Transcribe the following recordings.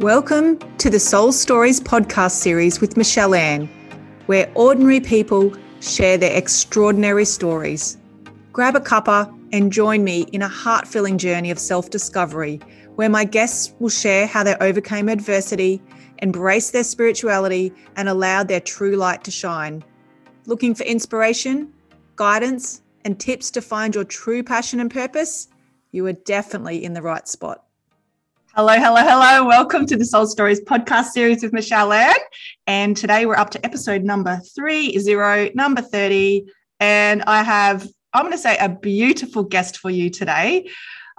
Welcome to the Soul Stories podcast series with Michelle Anne, where ordinary people share their extraordinary stories. Grab a cuppa and join me in a heart filling journey of self discovery, where my guests will share how they overcame adversity, embraced their spirituality, and allowed their true light to shine. Looking for inspiration, guidance, and tips to find your true passion and purpose? You are definitely in the right spot. Hello, hello, hello. Welcome to the Soul Stories podcast series with Michelle Anne. And today we're up to episode number three zero, number 30. And I have, I'm going to say, a beautiful guest for you today.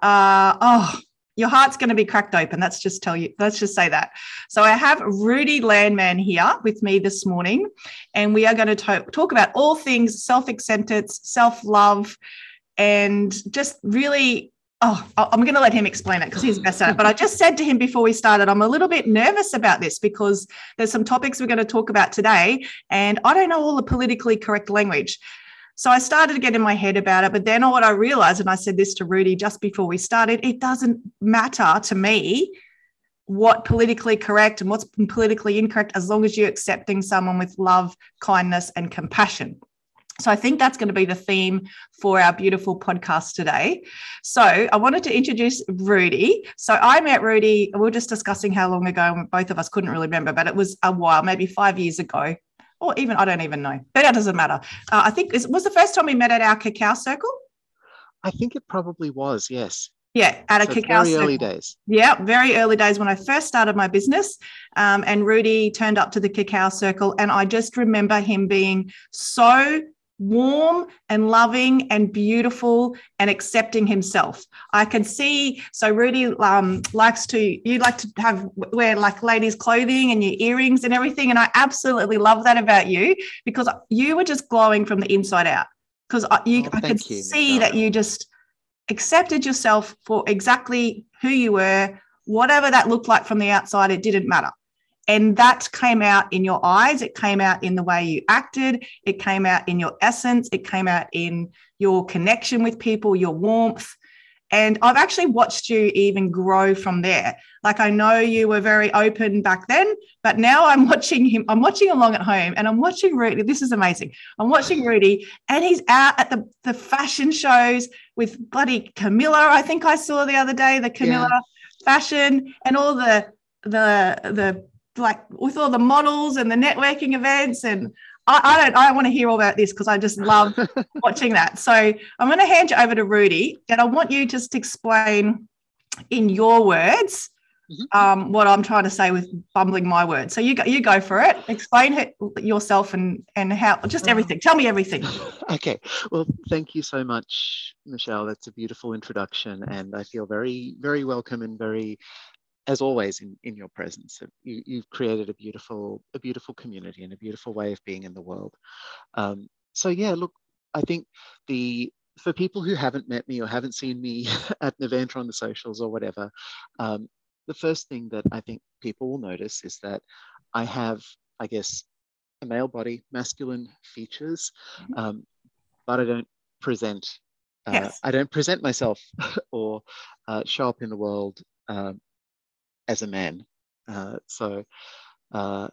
Uh, oh, your heart's going to be cracked open. Let's just tell you, let's just say that. So I have Rudi Landmann here with me this morning, and we are going to talk, talk about all things self acceptance, self love, and just really Oh, I'm going to let him explain it because he's best at it. But I just said to him before we started, I'm a little bit nervous about this because there's some topics we're going to talk about today, and I don't know all the politically correct language. So I started to get in my head about it. But then what I realized, and I said this to Rudi just before we started, it doesn't matter to me what politically correct and what's politically incorrect as long as you're accepting someone with love, kindness, and compassion. So I think that's going to be the theme for our beautiful podcast today. So I wanted to introduce Rudi. So I met Rudi, we were just discussing how long ago, both of us couldn't really remember, but it was a while, maybe five years ago. Or even, I don't even know, but that doesn't matter. Uh, I think it was the first time we met at our cacao circle. I think it probably was, yes. Yeah, at a so cacao very circle. early days. Yeah, very early days when I first started my business. Um, and Rudi turned up to the cacao circle, and I just remember him being so warm and loving and beautiful and accepting himself. I can see. So Rudi um, likes to. You like to have wear like ladies' clothing and your earrings and everything, and I absolutely love that about you because you were just glowing from the inside out. Because you, Oh, I could you, see that you just accepted yourself for exactly who you were, whatever that looked like from the outside. It didn't matter. And that came out in your eyes. It came out in the way you acted. It came out in your essence. It came out in your connection with people, your warmth. And I've actually watched you even grow from there. Like I know you were very open back then, but now I'm watching him. I'm watching along at home and I'm watching Rudi. This is amazing. I'm watching Rudi and he's out at the, the fashion shows with bloody Camilla. I think I saw the other day, the Camilla fashion and all the, the, the, like with all the models and the networking events and I, I don't I want to hear all about this because I just love watching that. So I'm going to hand you over to Rudi and I want you just to explain in your words Mhm. um, what I'm trying to say with bumbling my words. So you go, you go for it. Explain it yourself and and how just Uh, everything. Tell me everything. okay. Well, thank you so much, Michelle. That's a beautiful introduction, and I feel very, very welcome and very, as always, in, in your presence. You, you've created a beautiful, a beautiful community and a beautiful way of being in the world. Um, so yeah, look, I think the for people who haven't met me or haven't seen me at an event or on the socials or whatever, um, the first thing that I think people will notice is that I have, I guess, a male body, masculine features, Mhm. um, but I don't present. Uh, Yes. I don't present myself or uh, show up in the world um, as a man. Uh, so, uh,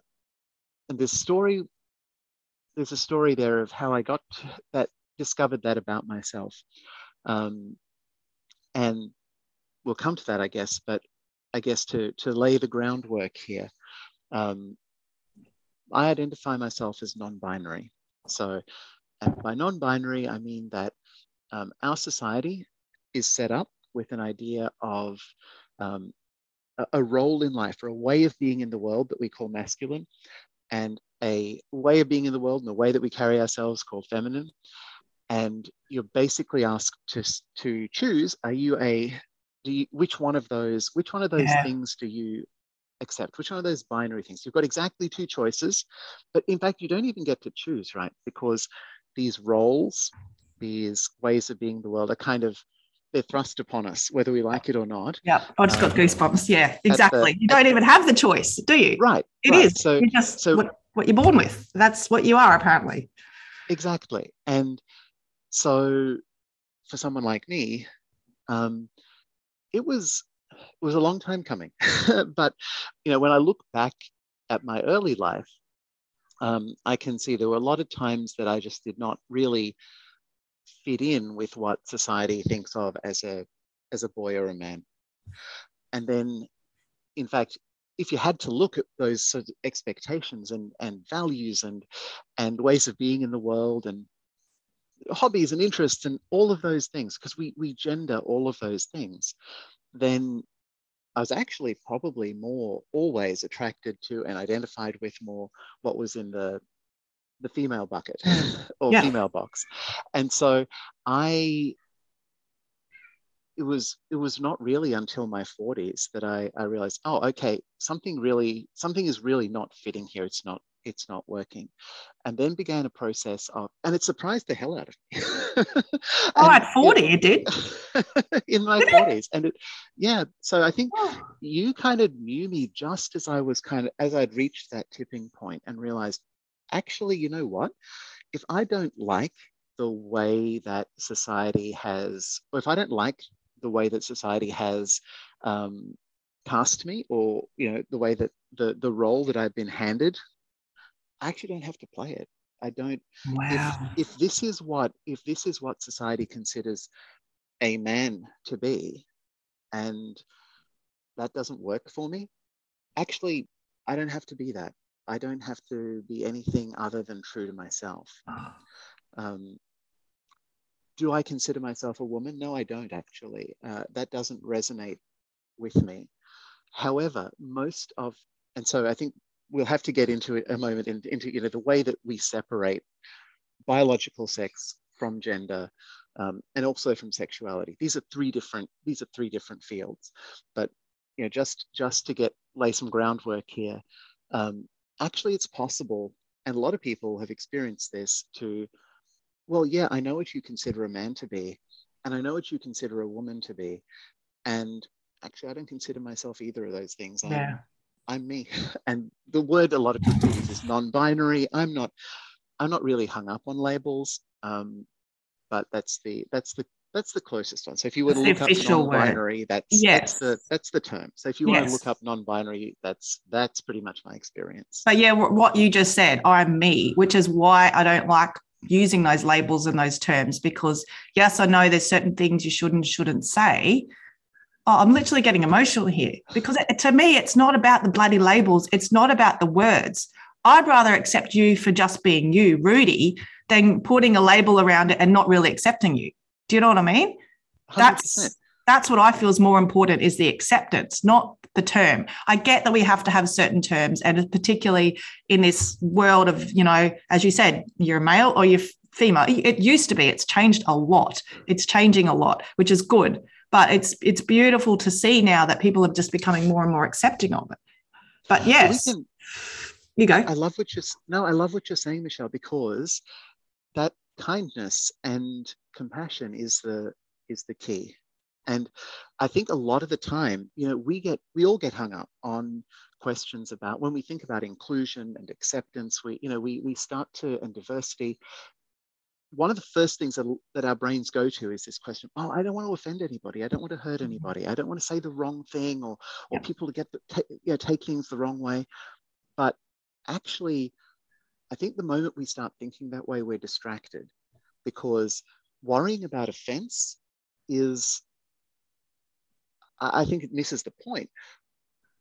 and this story, there's a story there of how I got that, discovered that about myself, um, and we'll come to that, I guess. But I guess to to lay the groundwork here, um, I identify myself as non-binary. So, and by non-binary, I mean that um, our society is set up with an idea of um, a, a role in life or a way of being in the world that we call masculine, and a way of being in the world and a way that we carry ourselves called feminine. And you're basically asked to to choose: Are you a do you, which one of those which one of those Yeah. things do you accept? Which one of those binary things? You've got exactly two choices, but in fact, you don't even get to choose, right? Because these roles, these ways of being in the world are kind of they're thrust upon us, whether we like it or not. Yeah, I just got Um, goosebumps. Yeah, exactly. you don't even have the choice, do you? Right. It right. is. So You're just so- what, what you're born with. That's what you are, apparently. exactly. And so for someone like me, um, it was it was a long time coming. but you know, when I look back at my early life, um, I can see there were a lot of times that I just did not really fit in with what society thinks of as a as a boy or a man. And then, in fact, if you had to look at those sort of expectations and, and values and and ways of being in the world and hobbies and interests and all of those things, because we we gender all of those things, then I was actually probably more always attracted to and identified with more what was in the the female bucket or yeah. female box. And so I it was it was not really until my 40s that I, I realized, oh, okay, something really something is really not fitting here. It's not it's not working. And then began a process of, and it surprised the hell out of me. oh, at 40, it, it did? in my 40s. And it, yeah, so I think oh. you kind of knew me just as I was kind of, as I'd reached that tipping point and realized, actually, you know what? If I don't like the way that society has, or if I don't like the way that society has um, cast me, or you know, the way that the the role that I've been handed I actually don't have to play it. I don't. Wow. If, if this is what if this is what society considers a man to be, and that doesn't work for me, actually, I don't have to be that. I don't have to be anything other than true to myself. Ah. Um, do I consider myself a woman? No, I don't actually. Uh, that doesn't resonate with me. However, most of, and so I think we'll have to get into it a moment in, into you know the way that we separate biological sex from gender um, and also from sexuality. These are three different these are three different fields, but you know just just to get lay some groundwork here. Um, actually, it's possible, and a lot of people have experienced this. To well, yeah, I know what you consider a man to be, and I know what you consider a woman to be, and actually, I don't consider myself either of those things. Yeah. I'm, I'm me. And the word a lot of people use is non-binary. I'm not. I'm not really hung up on labels, um, but that's the that's the that's the closest one. So if you were to look up non-binary, word. that's yes. that's the that's the term. So if you yes. want to look up non-binary, that's that's pretty much my experience. But yeah, what you just said, I'm me, which is why I don't like using those labels and those terms because yes, I know there's certain things you should and shouldn't say, oh, I'm literally getting emotional here because it, to me, it's not about the bloody labels. It's not about the words. I'd rather accept you for just being you, Rudi, than putting a label around it and not really accepting you. Do you know what I mean? 100%. That's that's what I feel is more important is the acceptance, not the term. I get that we have to have certain terms, and particularly in this world of, you know, as you said, you're a male or you're female. It used to be, it's changed a lot. It's changing a lot, which is good but it's it's beautiful to see now that people are just becoming more and more accepting of it but yes can, you go i love what you're no i love what you're saying michelle because that kindness and compassion is the is the key and i think a lot of the time you know we get we all get hung up on questions about when we think about inclusion and acceptance we you know we we start to and diversity one of the first things that, that our brains go to is this question oh i don't want to offend anybody i don't want to hurt mm-hmm. anybody i don't want to say the wrong thing or or yeah. people to get the, take, you know, take things the wrong way but actually i think the moment we start thinking that way we're distracted because worrying about offense is i think it misses the point.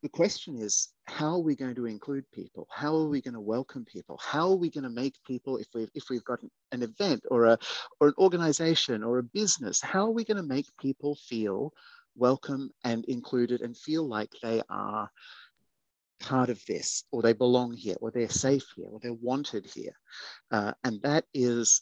The question is how are we going to include people? How are we going to welcome people? How are we going to make people if we've, if we've got an event or a or an organization or a business how are we going to make people feel welcome and included and feel like they are part of this or they belong here or they're safe here or they're wanted here uh, and that is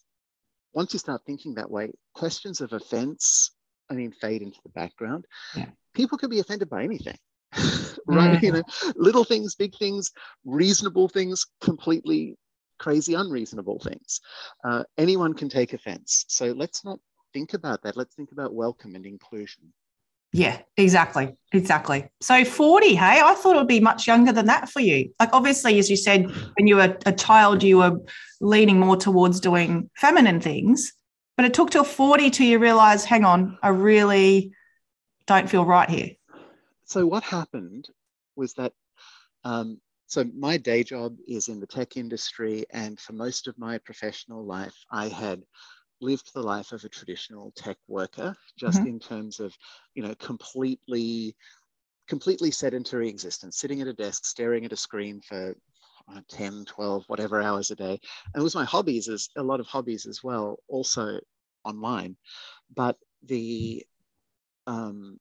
once you start thinking that way questions of offense i mean fade into the background yeah. people can be offended by anything right? Mm. You know, little things, big things, reasonable things, completely crazy, unreasonable things. Uh, anyone can take offense. So let's not think about that. Let's think about welcome and inclusion. Yeah, exactly. Exactly. So 40, hey, I thought it would be much younger than that for you. Like, obviously, as you said, when you were a child, you were leaning more towards doing feminine things, but it took till 40 till you realize, hang on, I really don't feel right here. so what happened was that um, so my day job is in the tech industry, and for most of my professional life, I had lived the life of a traditional tech worker, just mm-hmm. in terms of, you know, completely, completely sedentary existence, sitting at a desk, staring at a screen for uh, 10, 12, whatever hours a day. And it was my hobbies, as a lot of hobbies as well, also online. But the um,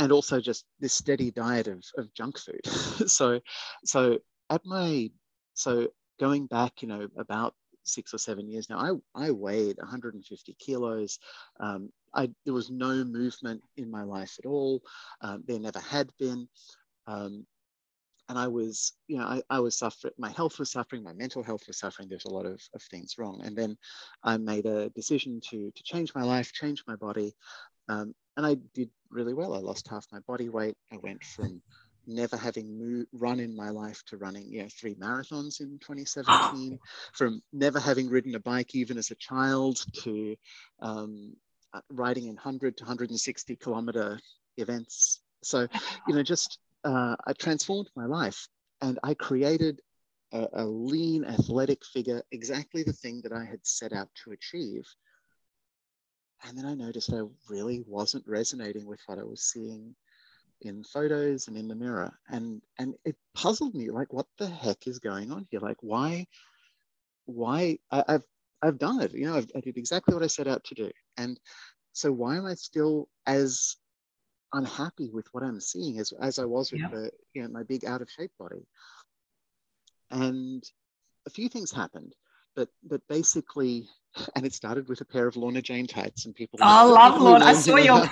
and also just this steady diet of, of junk food. so, so at my, so going back, you know, about six or seven years now, I, I weighed 150 kilos. Um, I, there was no movement in my life at all. Um, there never had been. Um, and I was, you know, I, I was suffering, my health was suffering, my mental health was suffering. There's a lot of, of things wrong. And then I made a decision to, to change my life, change my body. Um, and I did really well. I lost half my body weight. I went from never having moved, run in my life to running you know three marathons in 2017 from never having ridden a bike even as a child to um, uh, riding in 100 to 160 kilometer events. So you know just uh, i transformed my life. And i created a, a lean athletic figure exactly the thing that i had set out to achieve. And then I noticed I really wasn't resonating with what I was seeing in photos and in the mirror. And and it puzzled me, like, what the heck is going on here? Like, why, why I, have I've done it, you know, I've, I did exactly what I set out to do. And so why am I still as unhappy with what I'm seeing as, as I was with yeah. the, you know, my big out of shape body? And a few things happened, but but basically and it started with a pair of Lorna Jane tights, and people. Oh, I love Lorna. I saw your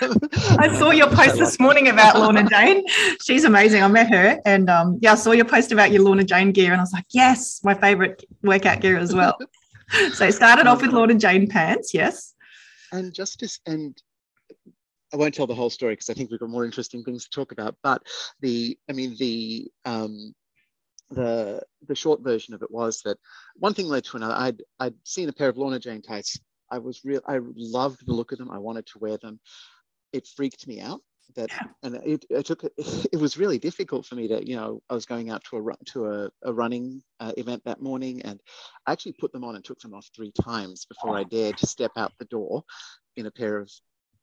I saw your post this morning about Lorna Jane. She's amazing. I met her, and um, yeah, I saw your post about your Lorna Jane gear, and I was like, yes, my favorite workout gear as well. so it started off with Lorna Jane pants, yes. And justice and I won't tell the whole story because I think we've got more interesting things to talk about. But the, I mean, the um, the the short version of it was that one thing led to another. I'd I'd seen a pair of Lorna Jane tights. I was real. I loved the look of them. I wanted to wear them. It freaked me out that, and it, it took. It was really difficult for me to, you know, I was going out to a to a, a running uh, event that morning, and I actually put them on and took them off three times before I dared to step out the door in a pair of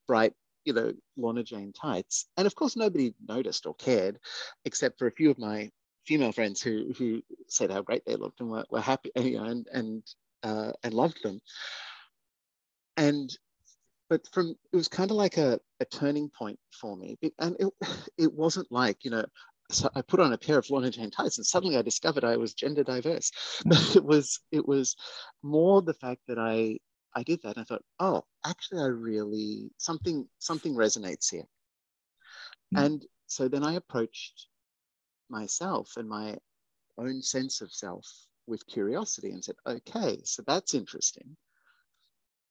bright you know, Lorna Jane tights. And of course, nobody noticed or cared, except for a few of my female friends who who said how great they looked and were, were happy you know, and and uh, and loved them. And but from it was kind of like a, a turning point for me, and it it wasn't like you know. So I put on a pair of Lorna Jane tights, and suddenly I discovered I was gender diverse. But it was it was more the fact that I I did that. And I thought, oh, actually, I really something something resonates here. Mm. And so then I approached myself and my own sense of self with curiosity and said, okay, so that's interesting.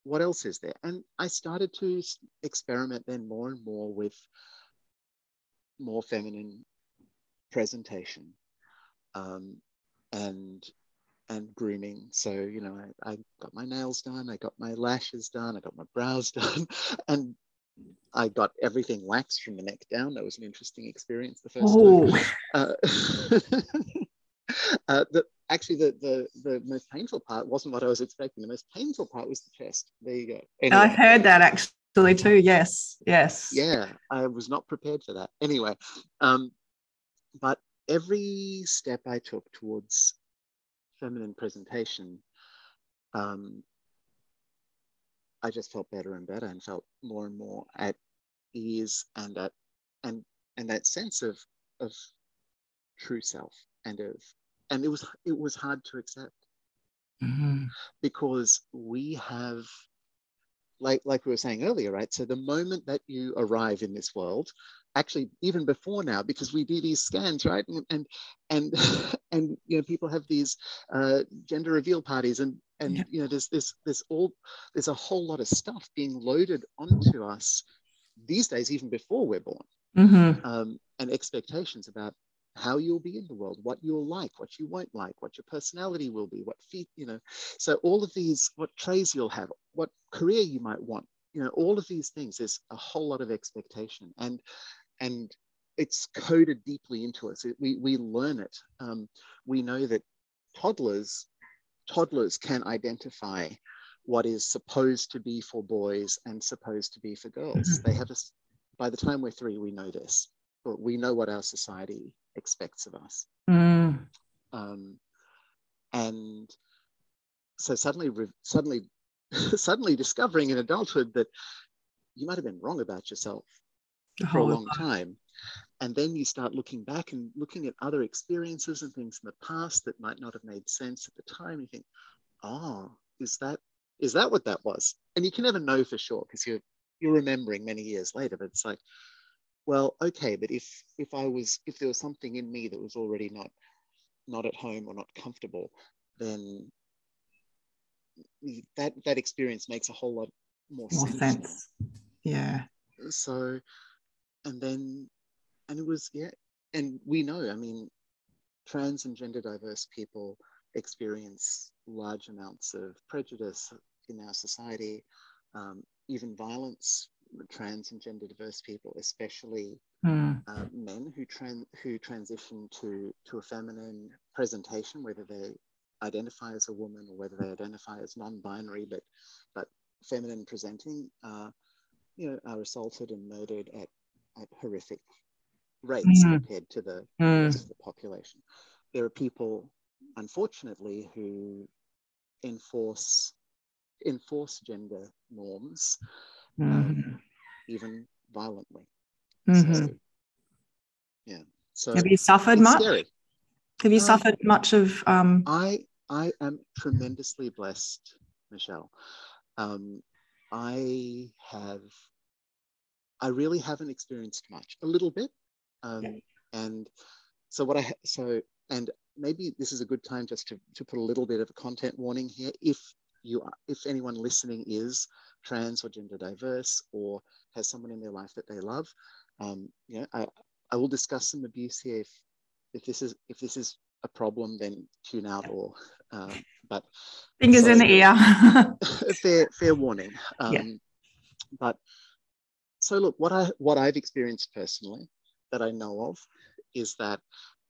What else is there? And I started to experiment then more and more with more feminine presentation um, and and grooming. So, you know, I, I, got my nails done, I got my lashes done, I got my brows done, and I got everything waxed from the neck down. That was an interesting experience the first Ooh. time. Uh, uh, the, actually, the, the, the most painful part wasn't what I was expecting. The most painful part was the chest. There you go. Anyway. I heard that actually too. Yes, yes. Yeah, I was not prepared for that. Anyway, um, but every step I took towards feminine presentation um, I just felt better and better and felt more and more at ease and at and and that sense of of true self and of and it was it was hard to accept. Mm-hmm. because we have like like we were saying earlier right? So the moment that you arrive in this world actually even before now because we do these scans right? And and and, and you know people have these uh, gender reveal parties and and yeah. you know there's this there's all there's a whole lot of stuff being loaded onto us these days even before we're born mm-hmm. um, and expectations about how you'll be in the world what you'll like what you won't like what your personality will be what feet you know so all of these what traits you'll have what career you might want you know all of these things there's a whole lot of expectation and and it's coded deeply into us it, we we learn it um, we know that toddlers toddlers can identify what is supposed to be for boys and supposed to be for girls mm-hmm. they have a by the time we're three we know this but we know what our society expects of us mm. um, and so suddenly suddenly suddenly discovering in adulthood that you might have been wrong about yourself for a long time. And then you start looking back and looking at other experiences and things in the past that might not have made sense at the time. You think, oh, is that is that what that was? And you can never know for sure because you're you're remembering many years later. But it's like, well, okay, but if if I was if there was something in me that was already not not at home or not comfortable, then that that experience makes a whole lot more, more sense. sense. Yeah. So, and then, and it was yeah, and we know. I mean, trans and gender diverse people experience large amounts of prejudice in our society, um, even violence. Trans and gender diverse people, especially mm. uh, men who tran- who transition to to a feminine presentation, whether they're identify as a woman or whether they identify as non-binary but but feminine presenting uh, you know are assaulted and murdered at, at horrific rates mm. compared to the mm. rest of the population there are people unfortunately who enforce enforce gender norms mm. um, even violently mm-hmm. so, yeah so have you suffered much scary. have you um, suffered much of um, i I am tremendously blessed, Michelle. Um, I have, I really haven't experienced much, a little bit. Um, and so what I, so, and maybe this is a good time just to, to put a little bit of a content warning here. If you are, if anyone listening is trans or gender diverse or has someone in their life that they love, um, you know, I, I will discuss some abuse here if, if this is, if this is a problem, then tune out or um, but fingers so, in the ear. fair fair warning. Um, yeah. But so look, what I what I've experienced personally that I know of is that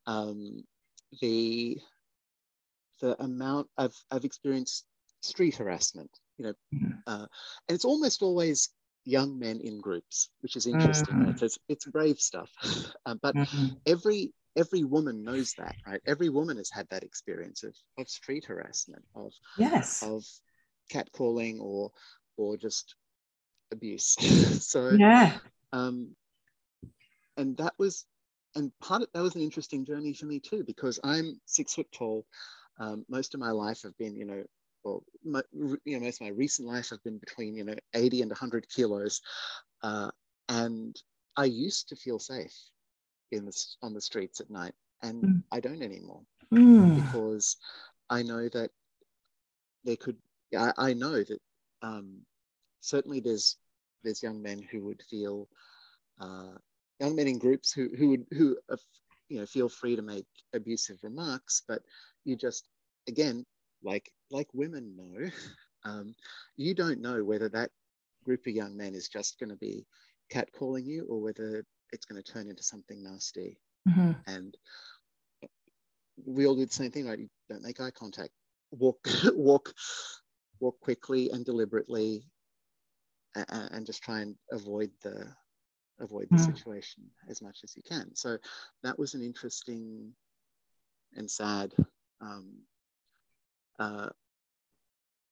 um, the the amount I've I've experienced street harassment. You know, mm-hmm. uh, and it's almost always young men in groups, which is interesting. Mm-hmm. Right? It's, it's brave stuff, uh, but mm-hmm. every every woman knows that, right? Every woman has had that experience of, of street harassment, of yes, of catcalling or or just abuse. so yeah, um, and that was and part of that was an interesting journey for me too because I'm six foot tall. Um, most of my life I've been, you know, well, my, you know, most of my recent life I've been between, you know, 80 and 100 kilos, uh, and I used to feel safe in the, on the streets at night, and mm. I don't anymore mm. because I know that there could. I, I know that um, certainly there's there's young men who would feel uh, young men in groups who who would who uh, you know feel free to make abusive remarks, but you just again like like women know, um, you don't know whether that group of young men is just going to be catcalling you or whether it's going to turn into something nasty. Mm-hmm. And we all do the same thing, right? You don't make eye contact. Walk, walk, walk quickly and deliberately, and, and just try and avoid the avoid the mm. situation as much as you can. So that was an interesting and sad um, uh,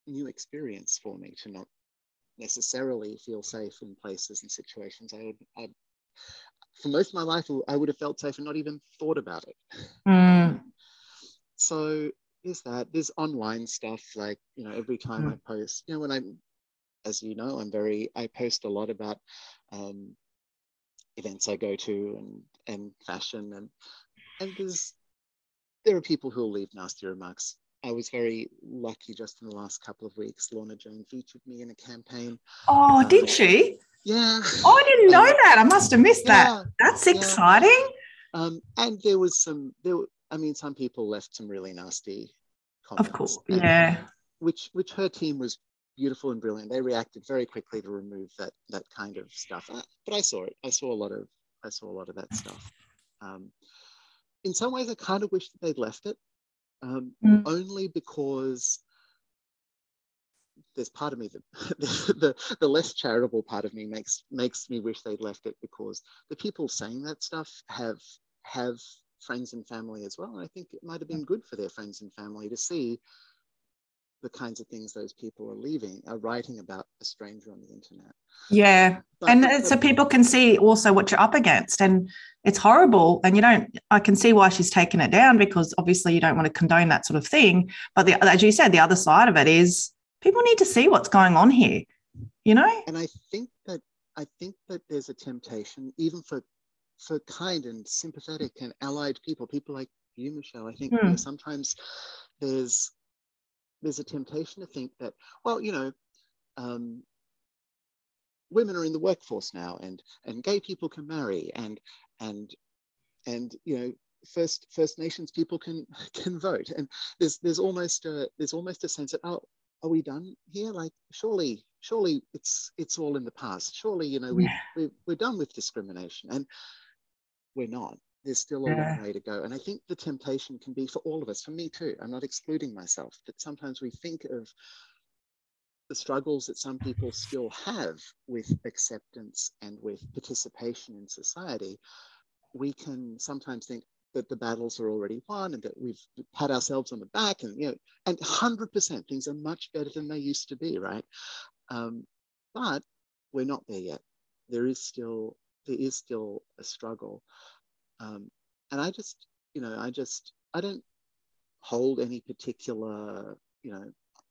new experience for me to not necessarily feel safe in places and situations I would I for most of my life, I would have felt safe and not even thought about it. Mm. So there's that. There's online stuff like, you know, every time mm. I post, you know, when I'm, as you know, I'm very, I post a lot about um, events I go to and, and fashion and, and there's, there are people who will leave nasty remarks. I was very lucky just in the last couple of weeks. Lorna Jane featured me in a campaign. Oh, um, did she? Yeah. Oh, I didn't know um, that. I must have missed yeah, that. That's yeah. exciting. Um, and there was some, there, were, I mean, some people left some really nasty comments. Of course, yeah. Which, which her team was beautiful and brilliant. They reacted very quickly to remove that that kind of stuff. Uh, but I saw it. I saw a lot of I saw a lot of that stuff. Um, in some ways, I kind of wish that they'd left it, um, mm. only because there's part of me that the, the, the less charitable part of me makes makes me wish they'd left it because the people saying that stuff have have friends and family as well. And I think it might have been good for their friends and family to see the kinds of things those people are leaving are writing about a stranger on the internet. Yeah. But, and but, so people can see also what you're up against and it's horrible and you don't i can see why she's taken it down because obviously you don't want to condone that sort of thing. But the, as you said the other side of it is people need to see what's going on here you know? And i think that i think that there's a temptation even for for kind and sympathetic and allied people people like you michelle i think hmm. you know, sometimes there's there's a temptation to think that, well, you know, um, women are in the workforce now, and and gay people can marry, and and and you know, first First Nations people can can vote, and there's there's almost a there's almost a sense that oh, are we done here? Like surely surely it's it's all in the past. Surely you know we we we're done with discrimination, and we're not there's still a yeah. long way to go. And I think the temptation can be for all of us, for me too. I'm not excluding myself, that sometimes we think of the struggles that some people still have with acceptance and with participation in society. We can sometimes think that the battles are already won and that we've pat ourselves on the back and you know and 100% things are much better than they used to be right um, but we're not there yet there is still there is still a struggle um, and I just, you know, I just, I don't hold any particular, you know,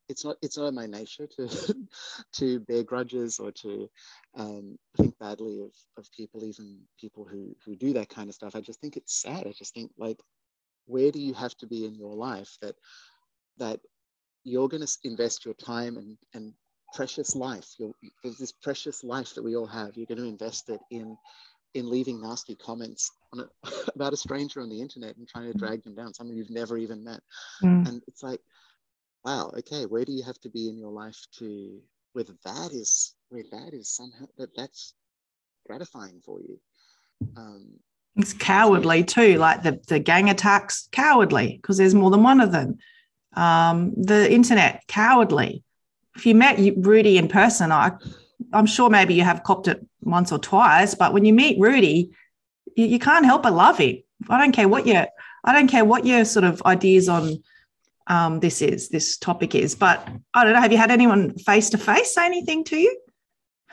it's not, it's not in my nature to, to bear grudges or to um, think badly of, of people, even people who, who do that kind of stuff. I just think it's sad. I just think like, where do you have to be in your life that, that you're going to invest your time and, and precious life, your, there's this precious life that we all have. You're going to invest it in in leaving nasty comments a, about a stranger on the internet and trying to mm. drag them down, someone you've never even met. Mm. And it's like, wow, okay, where do you have to be in your life to where that is where that is somehow that that's gratifying for you. Um, it's cowardly too, like the, the gang attacks, cowardly because there's more than one of them. Um, the internet, cowardly. If you met Rudi in person, I I'm sure maybe you have copped it once or twice, but when you meet Rudi, you, you can't help but love him. I don't care what your I don't care what your sort of ideas on um, this is, this topic is, but I don't know. Have you had anyone face to face say anything to you?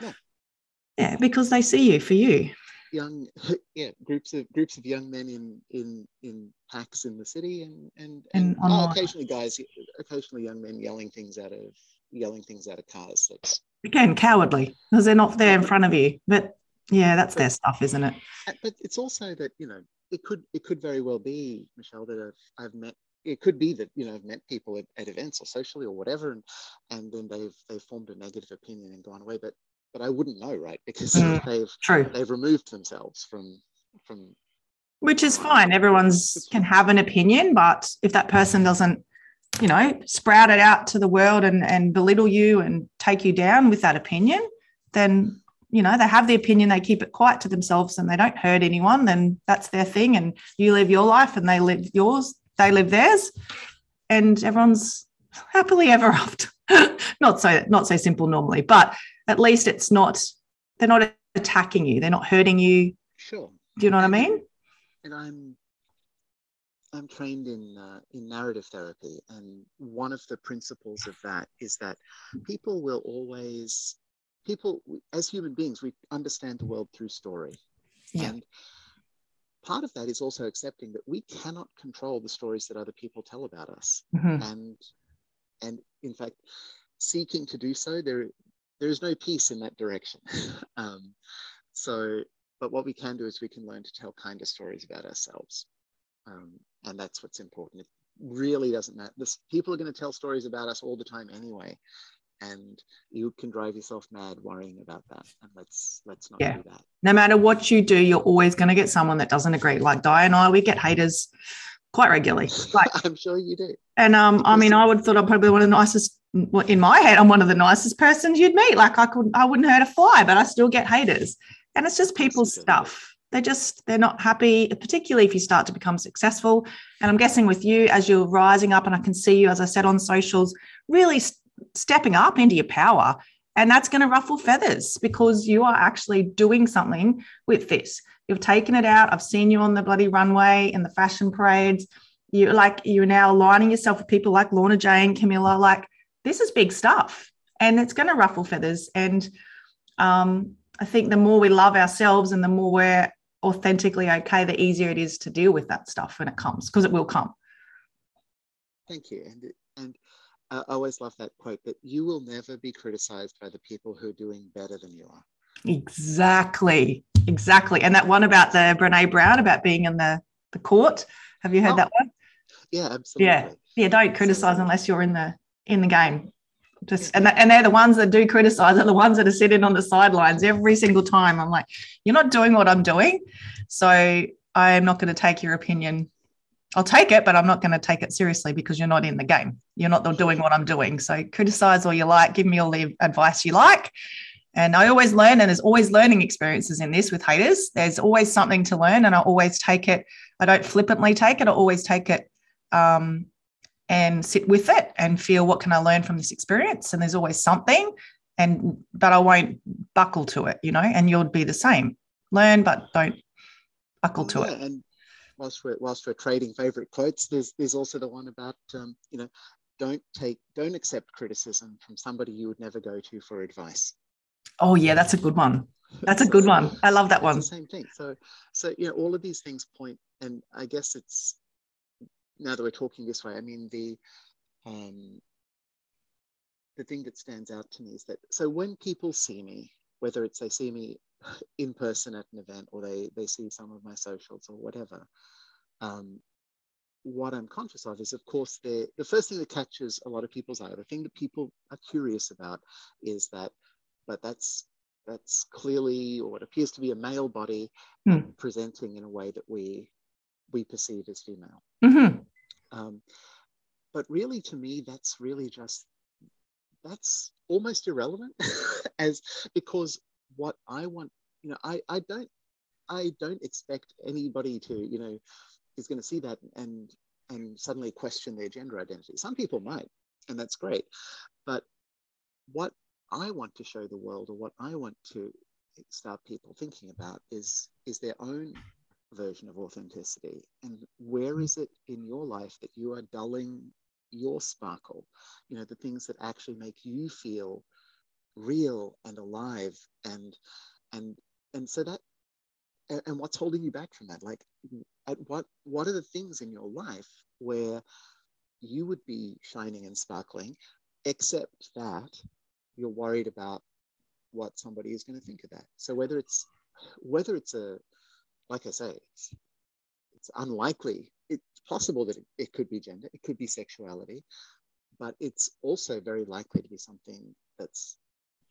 No. Yeah, because they see you for you. Young, yeah, groups of groups of young men in in in packs in the city, and and and, and oh, occasionally guys, occasionally young men yelling things out of yelling things out of cars. That's again cowardly because they're not there in front of you. But yeah, that's their stuff, isn't it? But it's also that you know it could it could very well be Michelle that I've, I've met. It could be that you know I've met people at, at events or socially or whatever, and and then they've they've formed a negative opinion and gone away. But but I wouldn't know, right? Because mm, they've true. they've removed themselves from from which is fine. Everyone's can have an opinion, but if that person doesn't you know, sprout it out to the world and, and belittle you and take you down with that opinion, then, you know, they have the opinion, they keep it quiet to themselves and they don't hurt anyone, then that's their thing. And you live your life and they live yours, they live theirs. And everyone's happily ever after. not so not so simple normally, but at least it's not they're not attacking you, they're not hurting you. Sure. Do you know what I mean? And I'm I'm trained in uh, in narrative therapy, and one of the principles of that is that people will always people as human beings we understand the world through story, yeah. and part of that is also accepting that we cannot control the stories that other people tell about us, mm-hmm. and and in fact, seeking to do so, there there is no peace in that direction. um, so, but what we can do is we can learn to tell kinder stories about ourselves. Um, and that's what's important. It really doesn't matter. This, people are going to tell stories about us all the time anyway, and you can drive yourself mad worrying about that. And let's let's not yeah. do that. No matter what you do, you're always going to get someone that doesn't agree. Like Di and I, we get haters quite regularly. Like I'm sure you do. And um, I mean, I would thought I'm probably one of the nicest in my head, I'm one of the nicest persons you'd meet. Like I could, I wouldn't hurt a fly, but I still get haters. And it's just people's stuff. They just, they're not happy, particularly if you start to become successful. And I'm guessing with you, as you're rising up, and I can see you, as I said on socials, really stepping up into your power. And that's going to ruffle feathers because you are actually doing something with this. You've taken it out. I've seen you on the bloody runway in the fashion parades. You're like, you're now aligning yourself with people like Lorna Jane, Camilla. Like, this is big stuff and it's going to ruffle feathers. And um, I think the more we love ourselves and the more we're authentically okay, the easier it is to deal with that stuff when it comes because it will come. Thank you. And, and I always love that quote that you will never be criticized by the people who are doing better than you are. Exactly. Exactly. And that one about the Brene Brown about being in the, the court. Have you heard oh, that one? Yeah, absolutely. Yeah. Yeah. Don't criticize absolutely. unless you're in the in the game. Just and, and they're the ones that do criticize are the ones that are sitting on the sidelines every single time. I'm like, you're not doing what I'm doing. So I'm not going to take your opinion I'll take it, but I'm not going to take it seriously because you're not in the game. You're not doing what I'm doing. So criticize all you like, give me all the advice you like. And I always learn, and there's always learning experiences in this with haters. There's always something to learn, and I always take it. I don't flippantly take it. I always take it um, and sit with it and feel what can I learn from this experience. And there's always something, and but I won't buckle to it, you know. And you'll be the same. Learn, but don't buckle to yeah, it. And whilst we're whilst we're trading favorite quotes, there's there's also the one about um, you know, don't take don't accept criticism from somebody you would never go to for advice. Oh yeah, that's a good one. That's a good one. I love that one. same thing. So so you know, all of these things point, and I guess it's now that we're talking this way. I mean the um, the thing that stands out to me is that so when people see me, whether it's they see me in person at an event or they they see some of my socials or whatever um, what i'm conscious of is of course the the first thing that catches a lot of people's eye the thing that people are curious about is that but that's that's clearly or what appears to be a male body mm. presenting in a way that we we perceive as female mm-hmm. Um, but really to me that's really just that's almost irrelevant as because what I want, you know, I, I don't I don't expect anybody to, you know, is going to see that and and suddenly question their gender identity. Some people might, and that's great. But what I want to show the world or what I want to start people thinking about is is their own version of authenticity? And where is it in your life that you are dulling your sparkle? You know the things that actually make you feel real and alive and and and so that and, what's holding you back from that? Like at what what are the things in your life where you would be shining and sparkling except that you're worried about what somebody is going to think of that? So whether it's whether it's a like i say it's it's unlikely it's possible that it, it could be gender it could be sexuality but it's also very likely to be something that's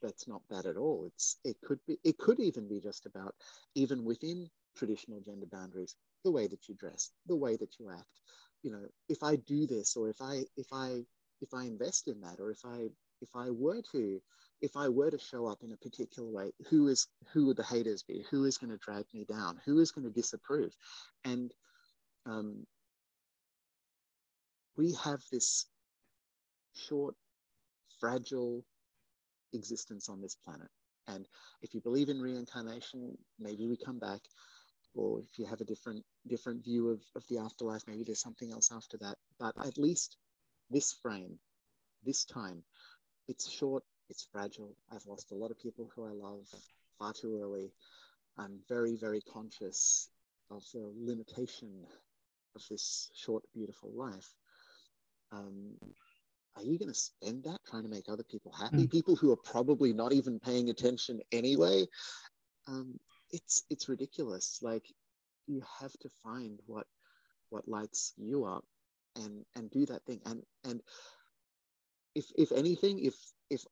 that's not bad at all. It's it could be it could even be just about even within traditional gender boundaries, the way that you dress, the way that you act. You know, if I do this, or if I if I if I invest in that, or if I if I were to if I were to show up in a particular way, who is who would the haters be? Who is going to drag me down? Who is going to disapprove? And um, we have this short, fragile existence on this planet. And if you believe in reincarnation, maybe we come back. Or if you have a different different view of, of the afterlife, maybe there's something else after that. But at least this frame, this time, it's short, it's fragile. I've lost a lot of people who I love far too early. I'm very, very conscious of the limitation of this short, beautiful life. Um, are you going to spend that trying to make other people happy? Mm. People who are probably not even paying attention anyway. Um, it's it's ridiculous. Like you have to find what what lights you up and and do that thing. And and if if anything, if if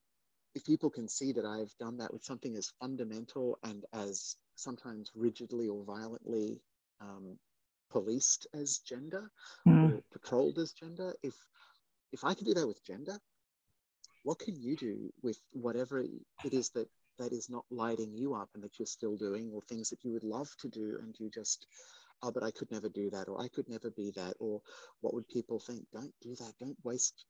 if people can see that I've done that with something as fundamental and as sometimes rigidly or violently um, policed as gender mm. or patrolled as gender, if if I can do that with gender, what can you do with whatever it is that that is not lighting you up and that you're still doing or things that you would love to do and you just oh but i could never do that or i could never be that or what would people think don't do that don't waste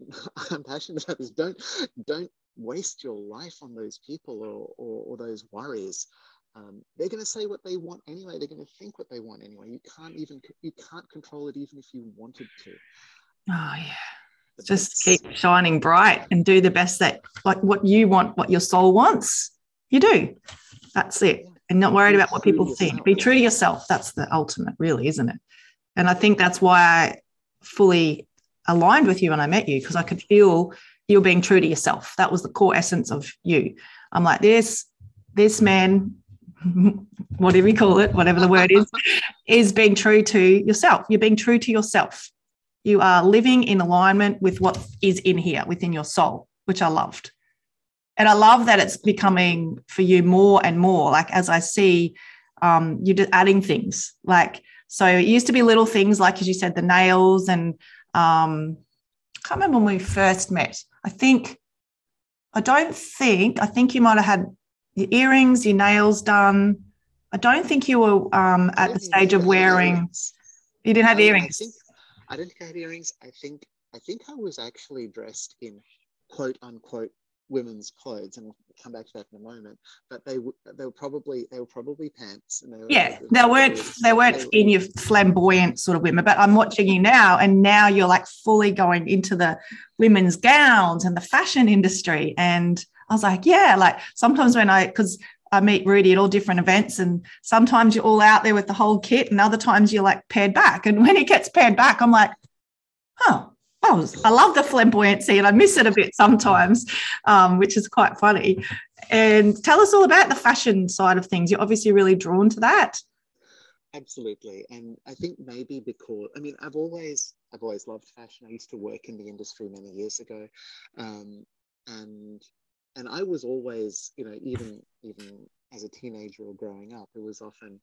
i'm passionate about this. Don't don't waste your life on those people or or, or those worries. Um, they're going to say what they want anyway. They're going to think what they want anyway. You can't even you can't control it even if you wanted to. Oh yeah. Just keep shining bright and do the best that like what you want what your soul wants. You do. That's it. And not worried about what people think. be true to yourself. That's the ultimate really isn't it? And i think that's why i fully aligned with you when i met you because i could feel you are being true to yourself that was the core essence of you i'm like this this man whatever you call it whatever the word is is being true to yourself you're being true to yourself you are living in alignment with what is in here within your soul, which I loved. And I love that it's becoming for you more and more. Like as I see um, you are just adding things. Like so, it used to be little things like as you said, the nails and um, I can't remember when we first met. I think I don't think I think you might have had your earrings, your nails done. I don't think you were um, at the stage of wearing. You didn't have earrings. I didn't think I had earrings. I think I think I was actually dressed in quote unquote women's clothes, and we'll come back to that in a moment. But they they were probably they were probably pants. And they were, yeah, they, weren't they weren't they in your flamboyant sort of women. But I'm watching you now, and now you're like fully going into the women's gowns and the fashion industry. And I was like, yeah, like sometimes when I because I meet Rudi at all different events, and sometimes you're all out there with the whole kit, and other times you're like paired back. And when he gets paired back, I'm like, oh, Was, I love the flamboyancy and I miss it a bit sometimes, um, which is quite funny. And tell us all about the fashion side of things. You're obviously really drawn to that. Absolutely, and I think maybe because I mean I've always I've always loved fashion. I used to work in the industry many years ago, um, and and I was always, you know, even even as a teenager or growing up, it was often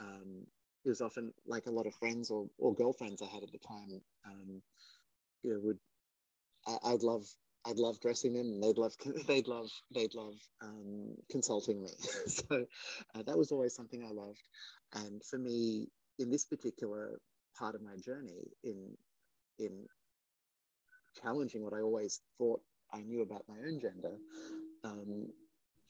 um, it was often like a lot of friends or, or girlfriends I had at the time, um, you know, would I, would love I'd love dressing them, and they'd love they'd love they'd love um, consulting me. so uh, that was always something I loved, and for me, in this particular part of my journey, in in challenging what I always thought I knew about my own gender, um,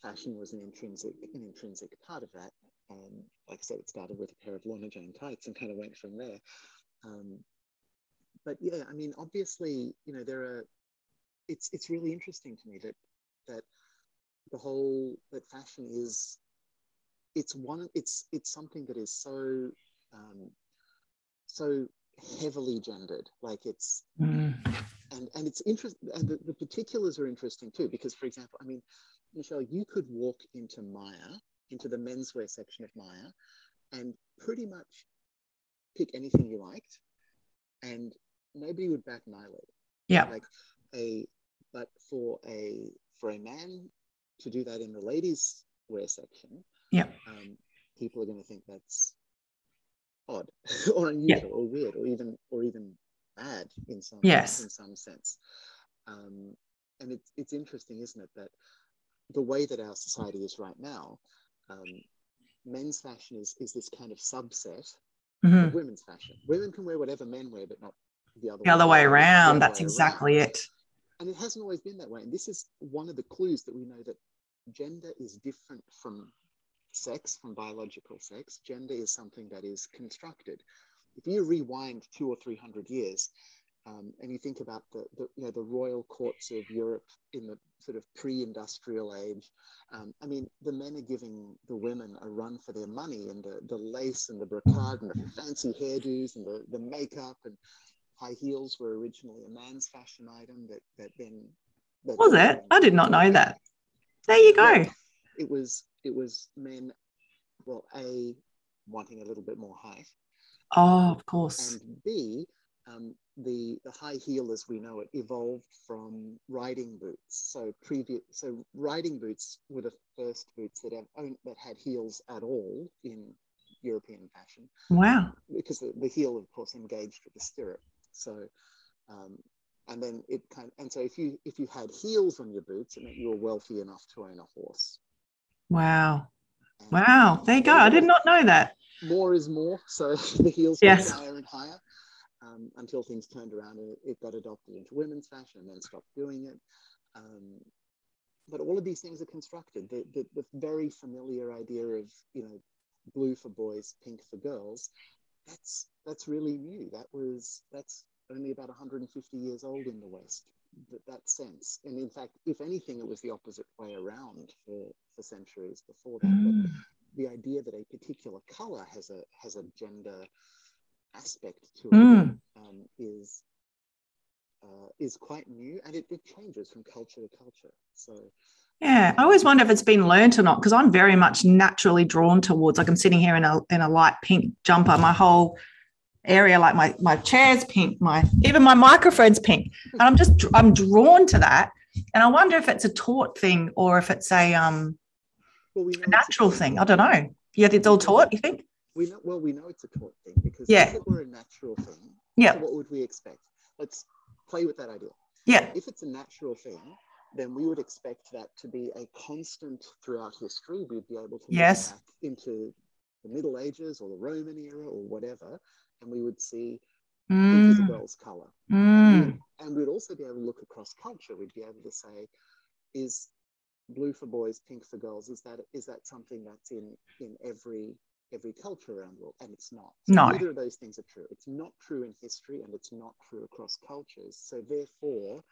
fashion was an intrinsic an intrinsic part of that. Um, like I said, it started with a pair of Lorna Jane tights and kind of went from there. Um, but yeah, I mean, obviously, you know, there are. It's it's really interesting to me that that the whole that fashion is it's one it's it's something that is so um, so heavily gendered like it's mm and and it's interesting and the, the particulars are interesting too because for example i mean michelle you could walk into myer into the menswear section of myer and pretty much pick anything you liked and nobody would back an eyelid yeah like a but for a for a man to do that in the ladies wear section yeah um, people are going to think that's odd or unusual yeah. or weird or even or even bad in some yes. in some sense. Um, and it's it's interesting, isn't it, that the way that our society is right now, um, men's fashion is is this kind of subset mm-hmm. of women's fashion. Women can wear whatever men wear, but not the other the way way around. That's way exactly around. it. And it hasn't always been that way. And this is one of the clues that we know that gender is different from sex, from biological sex. Gender is something that is constructed if you rewind two or three hundred years, um, and you think about the, the, you know the royal courts of Europe in the sort of pre-industrial age, um, I mean the men are giving the women a run for their money, and the, the lace and the brocade and the fancy hairdos and the, the makeup and high heels were originally a man's fashion item that that then that was it? I did not know that. There you go. Well, it was it was men, well, a wanting a little bit more height, Oh, of course. And B, um, the, the high heel as we know it evolved from riding boots. So previous, so riding boots were the first boots that have that had heels at all in European fashion. Wow! Because the, the heel, of course, engaged with the stirrup. So um, and then it kind of, and so if you if you had heels on your boots, it meant you were wealthy enough to own a horse. Wow. And wow. There you go. I did not know that. More is more. So the heels yes. higher and higher um, until things turned around and it, it, got adopted into women's fashion and then stopped doing it. Um, but all of these things are constructed. The, the, the very familiar idea of, you know, blue for boys, pink for girls, that's that's really new. That was that's only about 150 years old in the West, that, that sense. And in fact, if anything, it was the opposite way around for, for centuries before that. Mm. But the idea that a particular color has a, has a gender aspect to it mm. um, is uh, is quite new and it, it changes from culture to culture. So yeah, I always wonder if it's been learnt or not because I'm very much naturally drawn towards. Like I'm sitting here in a in a light pink jumper. My whole area like my my chair's pink my even my microphone's pink and i'm just i'm drawn to that and i wonder if it's a taught thing or if it's a um well, we a natural a thing i don't know yeah it's all taught you think we know well we know it's a taught thing because yeah. if it were a natural thing yeah what would we expect let's play with that idea yeah if it's a natural thing then we would expect that to be a constant throughout history we'd be able to yes back into the middle ages or the roman era or whatever and we would see mm. Isabel's color. Mm. And, we'd, also be able to look across culture. We'd be able to say, is blue for boys, pink for girls? Is that is that something that's in in every every culture around the world? And it's not. So no. Neither of those things are true. It's not true in history, and it's not true across cultures. So therefore,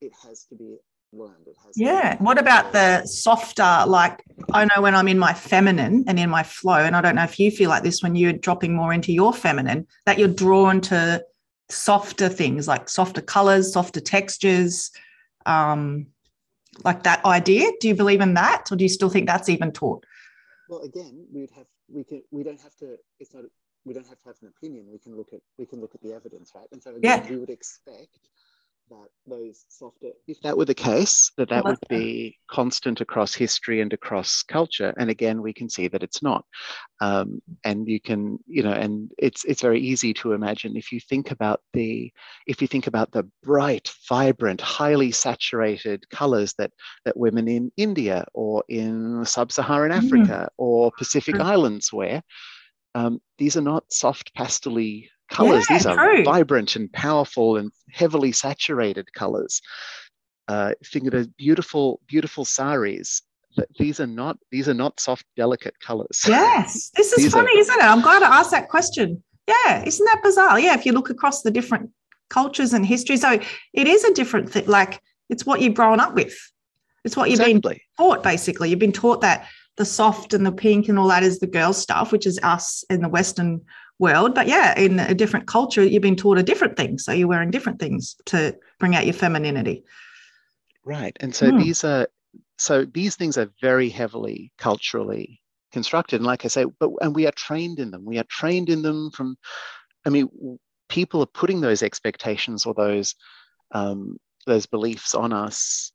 it has to be learned. It has. Yeah. What about the softer? Like I know when I'm in my feminine and in my flow, and I don't know if you feel like this when you're dropping more into your feminine, that you're drawn to softer things like softer colors, softer textures, um, like that idea. Do you believe in that, or do you still think that's even taught? Well, again, we'd have we can we don't have to. It's not we don't have to have an opinion. We can look at we can look at the evidence, right? And so again, yeah. we would expect that those softer if that were the case that that would be constant across history and across culture and again we can see that it's not um, and you can you know and it's it's very easy to imagine if you think about the if you think about the bright vibrant highly saturated colors that that women in india or in sub-saharan mm. africa or pacific mm. islands wear um, these are not soft pastely colors. Yeah, These are true. vibrant and powerful and heavily saturated colors. Uh, think of the beautiful, beautiful saris. But these are not these are not soft, delicate colors. Yes, this is funny, are, isn't it? I'm glad to ask that question. Yeah, isn't that bizarre? Yeah, if you look across the different cultures and history, so it is a different thing. Like it's what you've grown up with. It's what you've exactly. been taught. Basically, you've been taught that the soft and the pink and all that is the girl stuff, which is us in the Western world. But yeah, in a different culture, you've been taught a different thing. So you're wearing different things to bring out your femininity. Right. And so hmm. these are so these things are very heavily culturally constructed. And like I say, but and we are trained in them. We are trained in them from I mean, people are putting those expectations or those um, those beliefs on us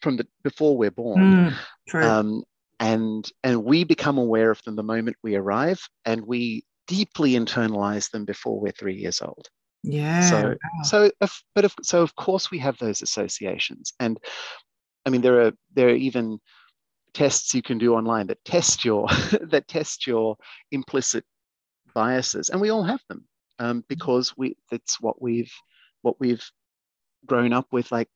from the before we're born. Mm, um, and and we become aware of them the moment we arrive and we deeply internalize them before we're three years old. Yeah. So, wow. so, if, but if, so of course we have those associations, and I mean there are there are even tests you can do online that test your that test your implicit biases, and we all have them um, because we that's what we've what we've grown up with like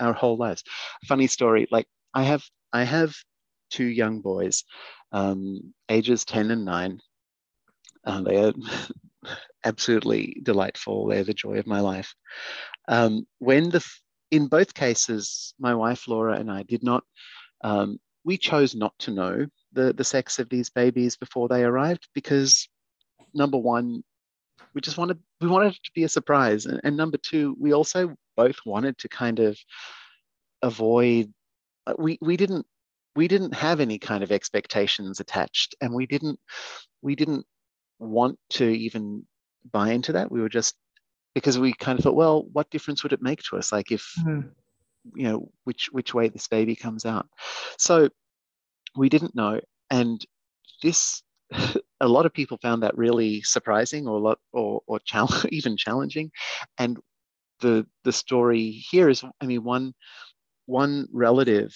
our whole lives. Funny story, like I have I have two young boys, um, ages ten and nine, uh, they are absolutely delightful. They're the joy of my life. Um, when the in both cases, my wife Laura and I did not. Um, we chose not to know the the sex of these babies before they arrived because number one, we just wanted we wanted it to be a surprise, and, and number two, we also both wanted to kind of avoid. Uh, we we didn't we didn't have any kind of expectations attached, and we didn't we didn't want to even buy into that. We were just because we kind of thought, well, what difference would it make to us? Like if mm. you know which which way this baby comes out. So we didn't know, and this a lot of people found that really surprising or lot or or challenge, even challenging, and the the story here is, I mean, one one relative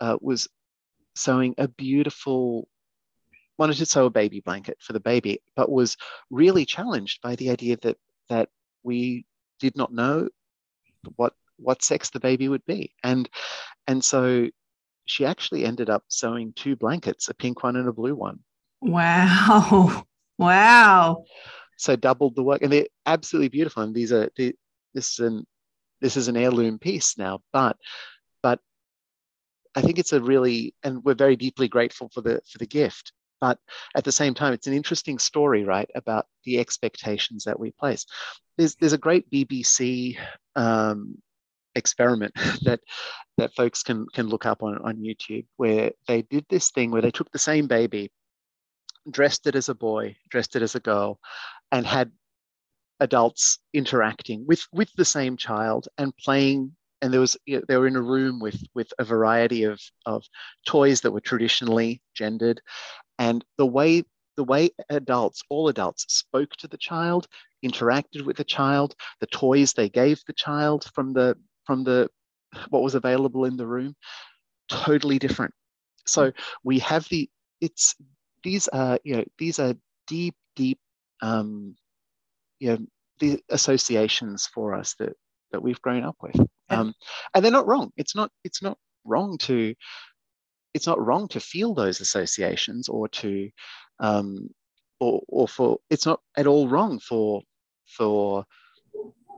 uh, was sewing a beautiful wanted to sew a baby blanket for the baby, but was really challenged by the idea that that we did not know what what sex the baby would be, and and so she actually ended up sewing two blankets, a pink one and a blue one. Wow! Wow! So doubled the work, and they're absolutely beautiful. And these are this is an this is an heirloom piece now, but but I think it's a really, and we're very deeply grateful for the for the gift. But at the same time, it's an interesting story, right, about the expectations that we place. There's, there's a great BBC um, experiment that that folks can can look up on, on YouTube where they did this thing where they took the same baby, dressed it as a boy, dressed it as a girl, and had adults interacting with with the same child and playing and there was you know, they were in a room with with a variety of of toys that were traditionally gendered and the way the way adults all adults spoke to the child interacted with the child the toys they gave the child from the from the what was available in the room totally different. So we have the it's these are you know these are deep deep um you know the associations for us that that we've grown up with. Um and they're not wrong. It's not it's not wrong to it's not wrong to feel those associations or to um, or, or for it's not at all wrong for for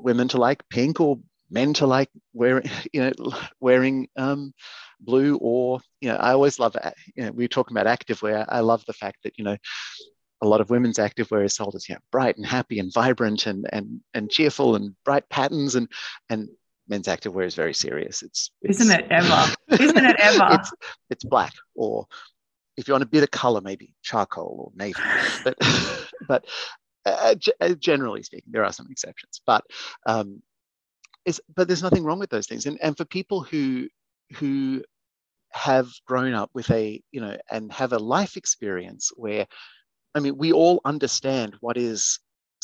women to like pink or men to like wearing you know wearing um, blue or you know I always love you know we were talking about activewear. I love the fact that you know a lot of women's activewear is sold as you know bright and happy and vibrant and and and cheerful and bright patterns and and men's activewear is very serious. It's, it's isn't it ever? isn't it ever? It's, it's black, or if you want a bit of color, maybe charcoal or navy. but but uh, uh, generally speaking, there are some exceptions. But um, it's, but there's nothing wrong with those things. And and for people who who have grown up with a you know and have a life experience where I mean, we all understand what is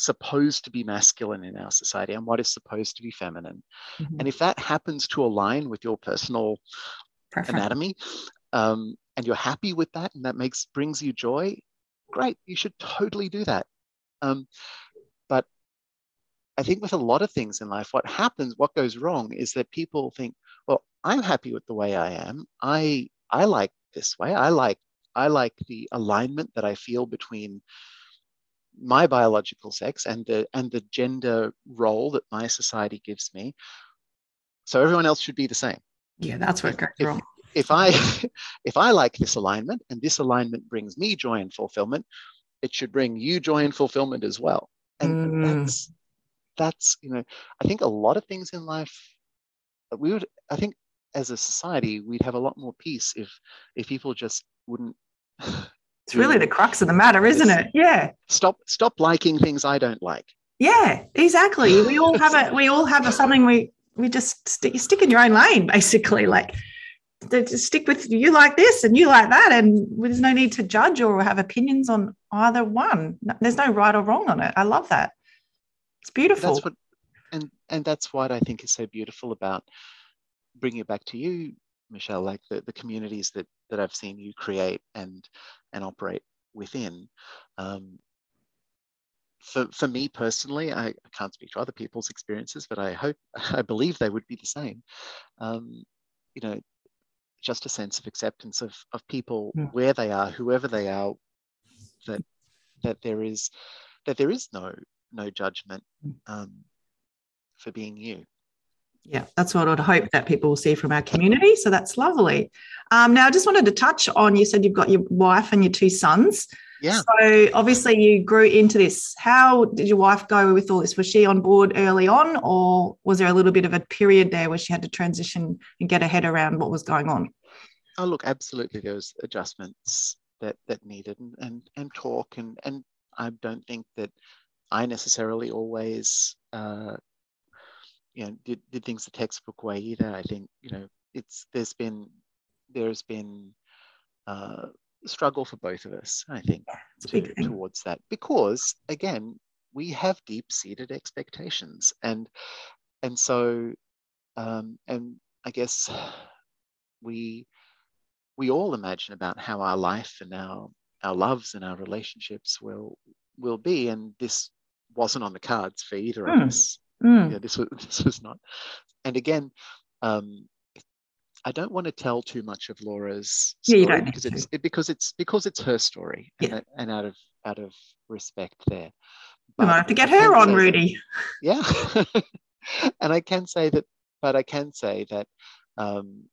supposed to be masculine in our society and what is supposed to be feminine. Mm-hmm. And if that happens to align with your personal Perfect. anatomy, um, and you're happy with that, and that makes brings you joy, great. You should totally do that. Um, but I think with a lot of things in life, what happens, what goes wrong, is that people think, well, I'm happy with the way I am. I I like this way. I like I like the alignment that I feel between my biological sex and the and the gender role that my society gives me. So everyone else should be the same. Yeah that's what goes if, wrong if i if i like this alignment and this alignment brings me joy and fulfillment it should bring you joy and fulfillment as well. And mm. that's that's you know i think a lot of things in life we would i think as a society we'd have a lot more peace if if people just wouldn't It's really the crux of the matter, isn't it? Yeah. Stop stop liking things I don't like. Yeah, exactly. We all have a we all have a, something we we just stick, stick in your own lane, basically. Like just stick with you like this and you like that, and there's no need to judge or have opinions on either one. There's no right or wrong on it. I love that. It's beautiful. That's what, and and that's what I think is so beautiful about bringing it back to you, Michelle. Like the the communities that that I've seen you create and and operate within. Um, for, for me personally, I, I, can't speak to other people's experiences, but I hope, I believe they would be the same. Um, you know, just a sense of acceptance of, of people yeah. where they are, whoever they are, that, that there is, that there is no, no judgment mm. um, for being you yeah, that's what I'd hope that people will see from our community. So that's lovely. Um, now, I just wanted to touch on you said you've got your wife and your two sons. Yeah. So obviously you grew into this. How did your wife go with all this? Was she on board early on, or was there a little bit of a period there where she had to transition and get her head around what was going on? Oh, look, absolutely. There was adjustments that that needed and and, and talk and and I don't think that I necessarily always uh, you know did, did things the textbook way either. I think you know it's there's been there's been uh, struggle for both of us. I think to, towards that because again we have deep seated expectations and and so um, and I guess we we all imagine about how our life and our our loves and our relationships will will be, and this wasn't on the cards for either mm. of hmm. us. Mm. Yeah, this was this was not. And again, um, I don't want to tell too much of Laura's story yeah, because it's it, because it's because it's her story, yeah. and, and out of out of respect there. But we might have to get her on, Rudi. yeah, and I can say that, but I can say that um,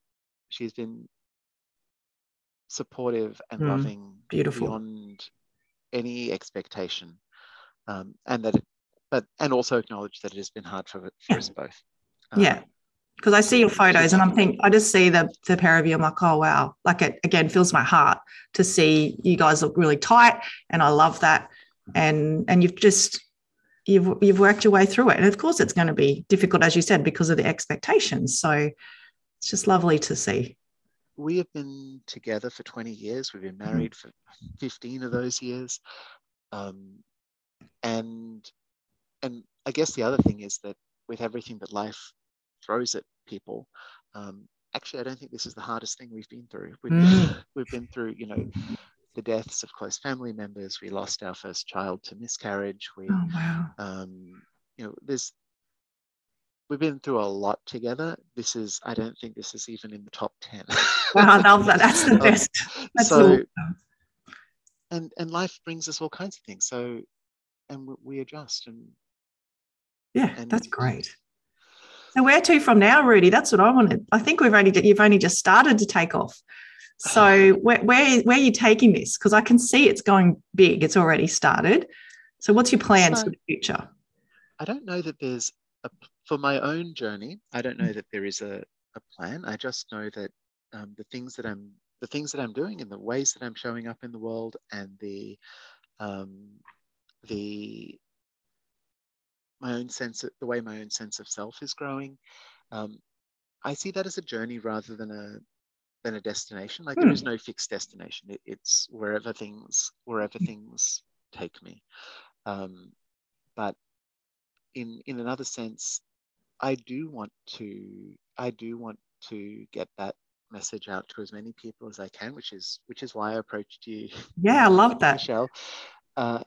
she's been supportive and mm, loving beautiful beyond any expectation um, and that it, but and also acknowledge that it has been hard for, for us both um, yeah because I see your photos and I'm thinking, I just see the, the pair of you. I'm like, oh, wow. Like it again fills my heart to see you guys look really tight. And I love that. And, and you've just, you've, you've worked your way through it. And of course it's going to be difficult, as you said, because of the expectations. So it's just lovely to see we have been together for 20 years. We've been mm-hmm. married for 15 of those years. Um, and and I guess the other thing is that with everything that life throws at people, um, actually, I don't think this is the hardest thing we've been through. We've, mm. we've been through, you know, the deaths of close family members. We lost our first child to miscarriage. We, oh, wow. um, you know, there's we've been through a lot together. This is, I don't think this is even in the top 10. I love that. That's the um, best. That's so, awesome. and, and life brings us all kinds of things. So, and we, we adjust and. Yeah, and, that's great. So where to from now, Rudi? That's what I wanted. I think we've only, you've only just started to take off. So where, where, where are you taking this? Because I can see it's going big. It's already started. So what's your plans so, for the future? I don't know that there's a, for my own journey, I don't know that there is a, a plan. I just know that um, the things that I'm the things that I'm doing and the ways that I'm showing up in the world and the um, the my own sense of, the way my own sense of self is growing. Um, I see that as a journey rather than a than a destination. Like there is hmm. no fixed destination. It, it's wherever things wherever things take me. Um, but in in another sense, I do want to I do want to get that message out to as many people as I can, which is which is why I approached you. Yeah, I love that, Michelle. Uh,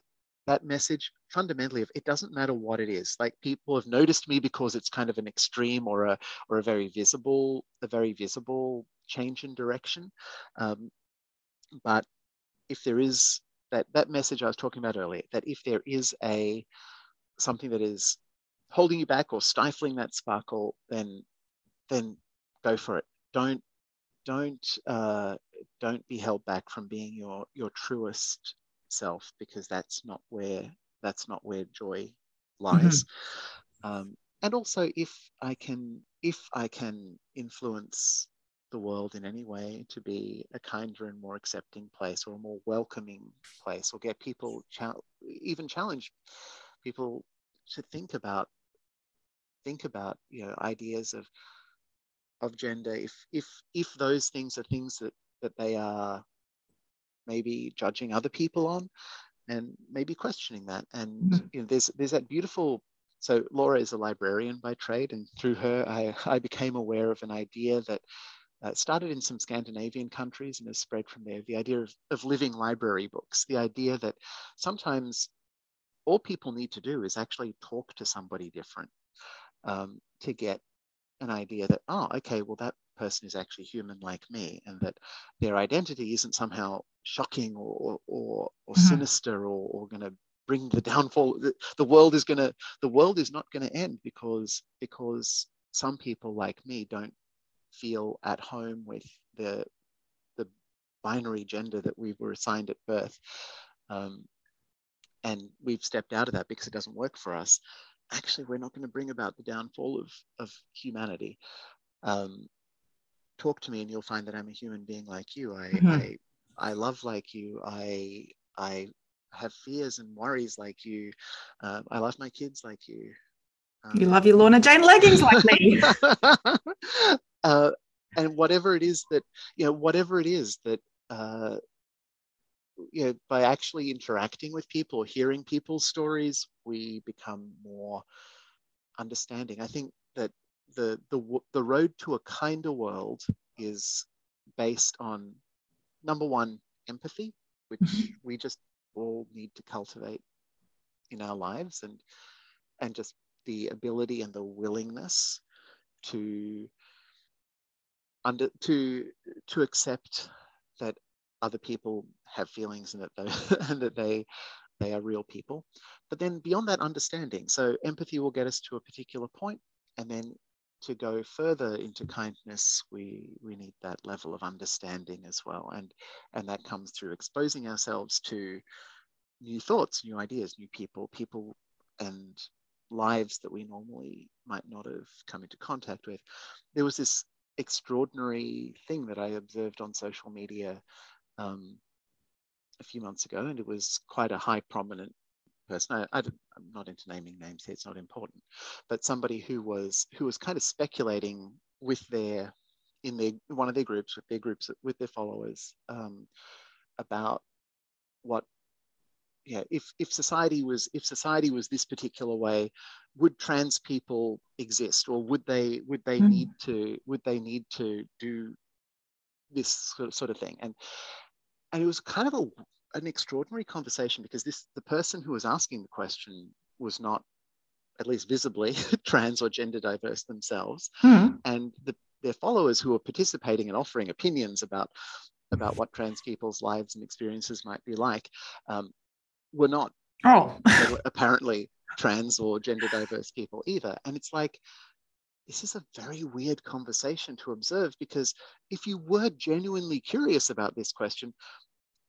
that message fundamentally, it doesn't matter what it is. Like people have noticed me because it's kind of an extreme or a or a very visible a very visible change in direction. Um, but if there is that that message I was talking about earlier, that if there is a something that is holding you back or stifling that sparkle, then then go for it. Don't don't uh, don't be held back from being your your truest self because that's not where that's not where joy lies. Mm-hmm. Um, and also, if I can if I can influence the world in any way to be a kinder and more accepting place or a more welcoming place or get people cha- even challenge people to think about think about you know ideas of of gender if if if those things are things that that they are maybe judging other people on and maybe questioning that and mm-hmm. you know there's there's that beautiful so laura is a librarian by trade and through her i i became aware of an idea that uh, started in some Scandinavian countries and has spread from there. The idea of, of living library books, the idea that sometimes all people need to do is actually talk to somebody different um, to get an idea that, oh, okay, well, that person is actually human like me, and that their identity isn't somehow shocking or or, or mm-hmm. sinister or, or going to bring the downfall. The, the world is going to the world is not going to end because because some people like me don't feel at home with the the binary gender that we were assigned at birth. Um, and we've stepped out of that because it doesn't work for us actually we're not going to bring about the downfall of, of humanity. Um, talk to me and you'll find that I'm a human being like you. I, mm-hmm. I, I love like you. I, I have fears and worries like you. Um, I love my kids like you. Um, you love your Lorna Jane leggings like me. uh, and whatever it is that, you know, whatever it is that, uh, you know, by actually interacting with people, hearing people's stories, we become more understanding. I think that the the the road to a kinder world is based on number one empathy which mm-hmm. we just all need to cultivate in our lives and and just the ability and the willingness to under to to accept that other people have feelings and that they and that they they are real people but then beyond that understanding so empathy will get us to a particular point and then to go further into kindness we we need that level of understanding as well. And and that comes through exposing ourselves to new thoughts new ideas new people people and lives that we normally might not have come into contact with. There was this extraordinary thing that i observed on social media um, a few months ago and it was quite a high prominent person. I, am not into naming names here; it's not important. But somebody who was who was kind of speculating with their in their one of their groups with their groups with their followers um, about what yeah if if society was if society was this particular way would trans people exist or would they would they mm. need to would they need to do this sort of thing and and it was kind of a an extraordinary conversation because this the person who was asking the question was not at least visibly trans or gender diverse themselves. Mm. and the, their followers who were participating and offering opinions about about what trans people's lives and experiences might be like um, were not oh. were apparently trans or gender diverse people either. And it's like this is a very weird conversation to observe because if you were genuinely curious about this question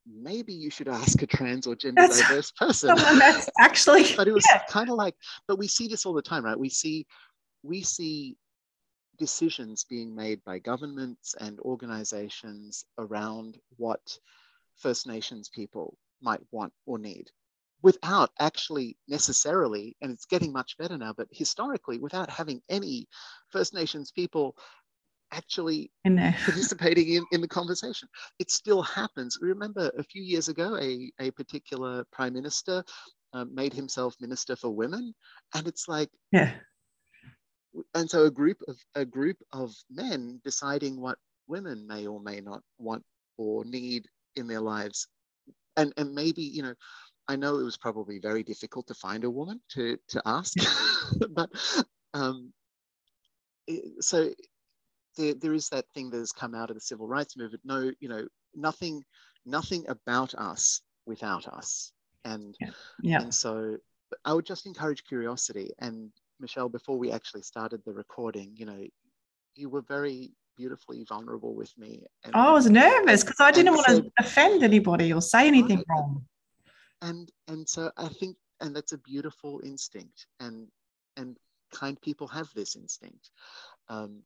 maybe you should ask a trans or gender that's, diverse person. That's actually, but it was yeah. kind of like, but we see this all the time, right? We see, we see decisions being made by governments and organizations around what First Nations people might want or need without actually necessarily, and it's getting much better now, but historically, without having any First Nations people actually in participating in, in the conversation. It still happens. Remember a few years ago, a, a particular prime minister um, made himself minister for women. And it's like, yeah. And so a group of a group of men deciding what women may or may not want or need in their lives. And and maybe, you know, I know it was probably very difficult to find a woman to to ask, but um, so there, there is that thing that has come out of the civil rights movement. No, you know, nothing, nothing about us without us. And yeah. yeah. and so I would just encourage curiosity. And Michelle, before we actually started the recording, you know, you were very beautifully vulnerable with me. And, oh, I was nervous because I didn't want to offend anybody or say anything right. wrong. And and so I think, and that's a beautiful instinct, and and kind people have this instinct. Um,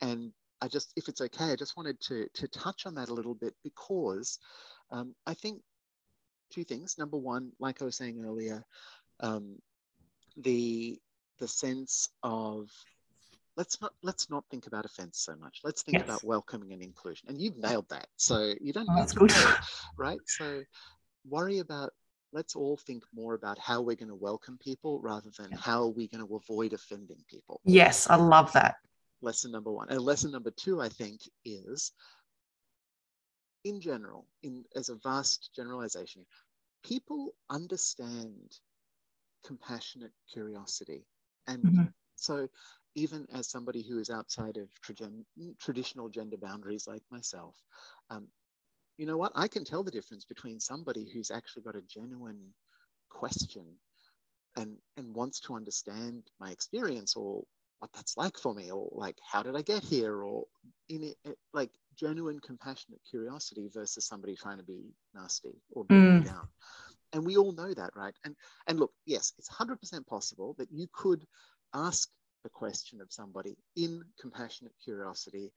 and I just, if it's okay, I just wanted to, to touch on that a little bit because um, I think two things. Number one, like I was saying earlier, um, the the sense of let's not let's not think about offense so much. Let's think yes. about welcoming and inclusion. And you've nailed that. So you don't oh, that's good. Worry, right? So worry about let's all think more about how we're going to welcome people rather than how are we're going to avoid offending people. Yes, I love that lesson number one. And lesson number two, I think, is in general, in as a vast generalization, people understand compassionate curiosity. And mm-hmm. so even as somebody who is outside of traditional gender boundaries like myself, um, you know what? I can tell the difference between somebody who's actually got a genuine question and, and wants to understand my experience or what that's like for me or like how did i get here or in it, like genuine compassionate curiosity versus somebody trying to be nasty or mm. down and we all know that right and and look yes it's 100% possible that you could ask a question of somebody in compassionate curiosity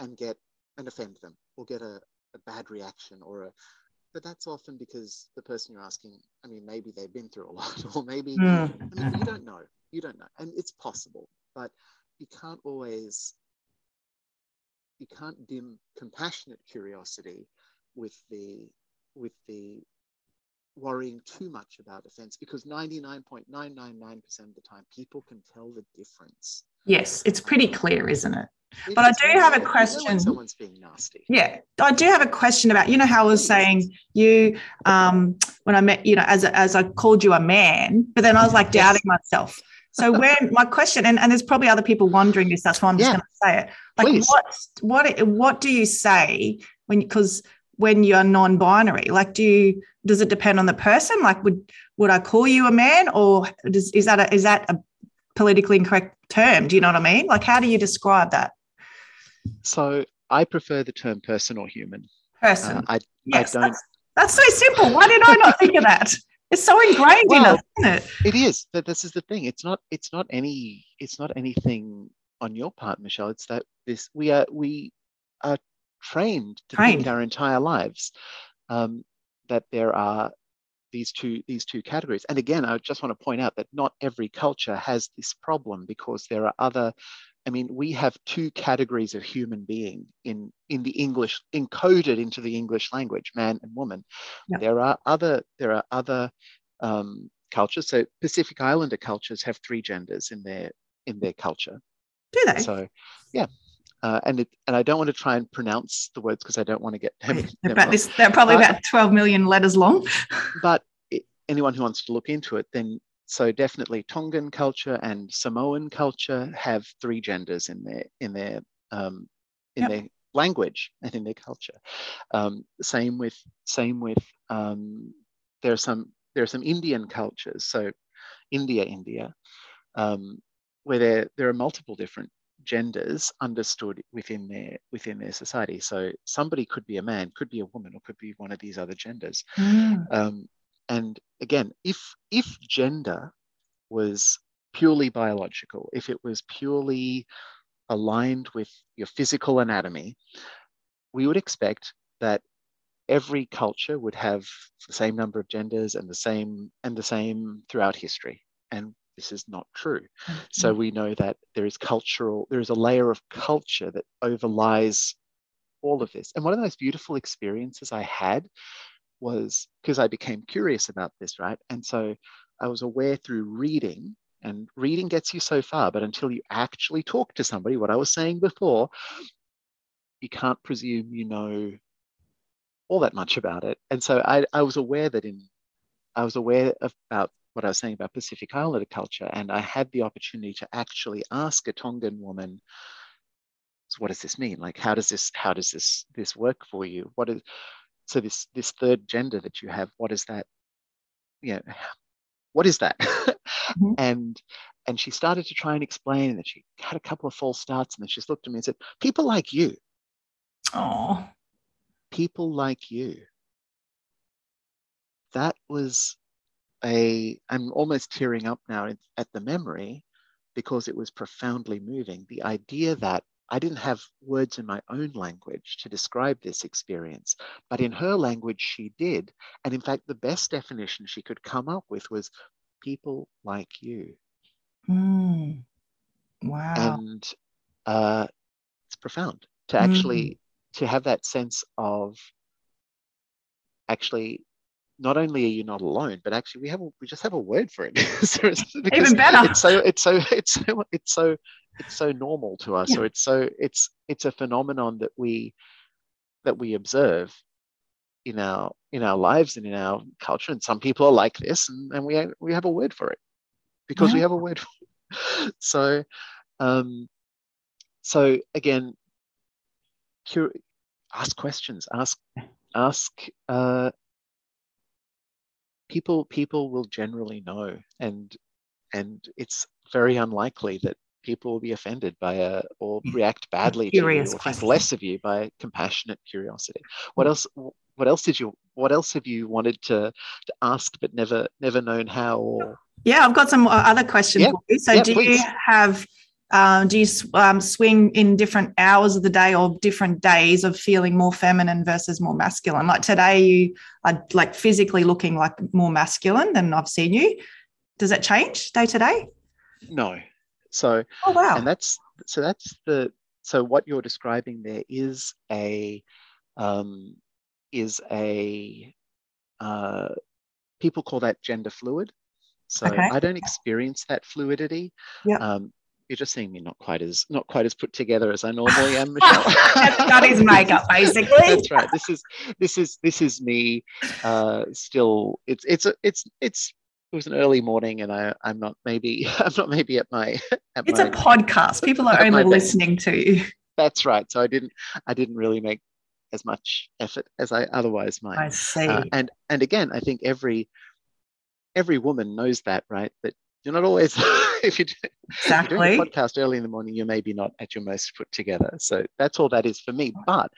and get and offend them or get a, a bad reaction or a but that's often because the person you're asking i mean maybe they've been through a lot or maybe mm. I mean, you don't know you don't know and it's possible but you can't always you can't dim compassionate curiosity with the with the worrying too much about offense because 99.999% of the time people can tell the difference Yes, it's pretty clear, isn't it? But I do have a you know when question. someone's being nasty. Yeah, I do have a question about you know how I was saying you um, when I met you know as a, as I called you a man, but then I was like Yes. doubting myself. So when my question and, and there's probably other people wondering this, that's why I'm just Yeah. going to say it. Like Please. what what what do you say when because when you're non-binary? Like do you does it depend on the person? Like would would I call you a man or does, is that a, is that a politically incorrect term? Do you know what I mean? Like how do you describe that So I prefer the term person or human. person? Uh, I, Yes, I don't. that's, that's so simple. Why did I not think of that? It's so ingrained in us, isn't it? It is. But this is the thing. It's not. It's not any. It's not anything on your part, Michelle. It's that this we are we are trained to Trained. think our entire lives um, that there are these two these two categories. And again, I just want to point out that not every culture has this problem because there are other. I mean, we have two categories of human being in in the English encoded into the English language, man and woman. Yeah. There are other there are other um, cultures. So Pacific Islander cultures have three genders in their in their culture. Do they? So yeah, uh, and it, and I don't want to try and pronounce the words because I don't want to get them. them about this, they're probably But- about 12 million letters long. But it, anyone who wants to look into it, then so definitely Tongan culture and Samoan culture have three genders in their in their um, in Yep. their language and in their culture. Um, same with same with um, there are some there are some Indian cultures. So India, India, um, where there there are multiple different genders understood within their within their society. So somebody could be a man, could be a woman, or could be one of these other genders. Mm. Um, and again, if if gender was purely biological, if it was purely aligned with your physical anatomy, we would expect that every culture would have the same number of genders and the same and the same throughout history. And this is not true. Mm-hmm. So we know that there is cultural, there is a layer of culture that overlies all of this. And one of the most beautiful experiences I had was because I became curious about this, right? And so I was aware through reading, and reading gets you so far, but until you actually talk to somebody, what I was saying before, you can't presume you know all that much about it. And so I, I was aware that in, I was aware of, about what I was saying about Pacific Islander culture, and I had the opportunity to actually ask a Tongan woman, so what does this mean? Like, how does this, how does this, this work for you? What is, so this, this third gender that you have, what is that? You know, what is that? Mhm. And, and she started to try and explain, and then she had a couple of false starts, and then she just looked at me and said, people like you, Oh, people like you. That was a, I'm almost tearing up now at the memory because it was profoundly moving. The idea that I didn't have words in my own language to describe this experience, but in her language she did. And in fact, the best definition she could come up with was people like you. Mm. wow. and uh, it's profound to Mm. actually to have that sense of actually not only are you not alone but actually we have a, we just have a word for it it's- Even better. it's so it's so it's so it's so it's so normal to us Yeah. or it's so it's it's a phenomenon that we that we observe in our in our lives and in our culture and some people are like this and, and we have, we have a word for it because we have a word for it. so um so again cur- ask questions ask ask uh people people will generally know and and it's very unlikely that people will be offended by uh, hmm. a or react badly to you or think less of you by compassionate curiosity. Hmm. What else what else did you what else have you wanted to to ask but never never known how or? Yeah, I've got some uh, other questions Yeah, for you. So, yeah, do please. you have, um, do you um, swing in different hours of the day or different days of feeling more feminine versus more masculine? Like today, you are like physically looking like more masculine than I've seen you. Does that change day to day? no so Oh, wow. and that's so that's the so what you're describing there is a um, is a uh, people call that gender fluid so Okay. i don't experience that fluidity Yeah. um, you're just seeing me not quite as not quite as put together as I normally am, Michelle. Got his makeup, basically. That's right. This is this is this is me. Uh, still, it's it's a, it's it's it was an early morning, and I I'm not maybe I'm not maybe at my. At it's my, a podcast. People are only listening to you. That's right. So I didn't I didn't really make as much effort as I otherwise might. I see. Uh, and and again, I think every every woman knows that, right? That you're not always if you do, exactly. you're doing a podcast early in the morning, you're maybe not at your most put together. So that's all that is for me. But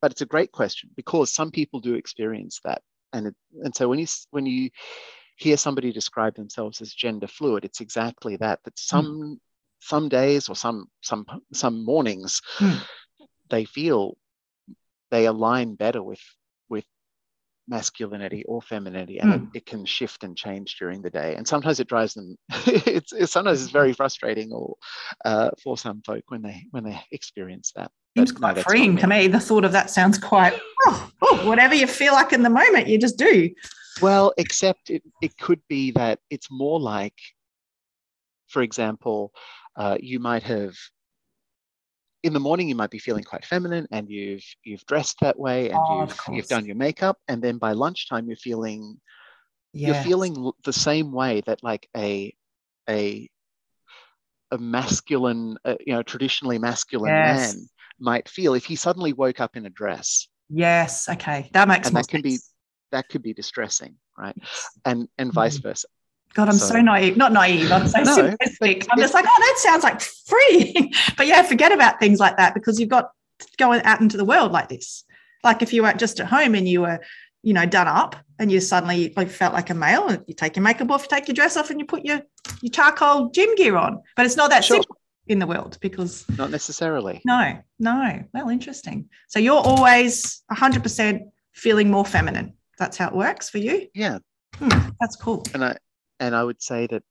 but it's a great question because some people do experience that, and it, and so when you when you hear somebody describe themselves as gender fluid, it's exactly that. That some mm. some days or some some some mornings mm. they feel they align better with with masculinity or femininity and mm. it, it, can shift and change during the day. And sometimes it drives them it's, it's, sometimes it's very frustrating or uh, for some folk when they when they experience that. Seems quite no, freeing to me the thought of that sounds quite oh, oh, whatever you feel like in the moment you just do. Well except it, it could be that it's more like for example uh, you might have in the morning you might be feeling quite feminine and you've you've dressed that way and oh, you've you've done your makeup. And then by lunchtime you're feeling yes. you're feeling the same way that like a a a masculine uh, you know traditionally masculine yes. man might feel if he suddenly woke up in a dress. Yes. Okay. That makes and that can be that could be distressing right? And and vice mm. versa God, I'm so, so, naive. Not naive. I'm so no, simplistic. I'm just like, oh, that sounds like free. but yeah, forget about things like that because you've got going out into the world like this. Like if you weren't just at home and you were, you know, done up and you suddenly like felt like a male and you take your makeup off, you take your dress off, and you put your your charcoal gym gear on. But it's not that sure. simple in the world because not necessarily. No, no. Well, interesting. So you're always 100% feeling more feminine. That's how it works for you. Yeah. Hmm, that's cool. And I and I would say that,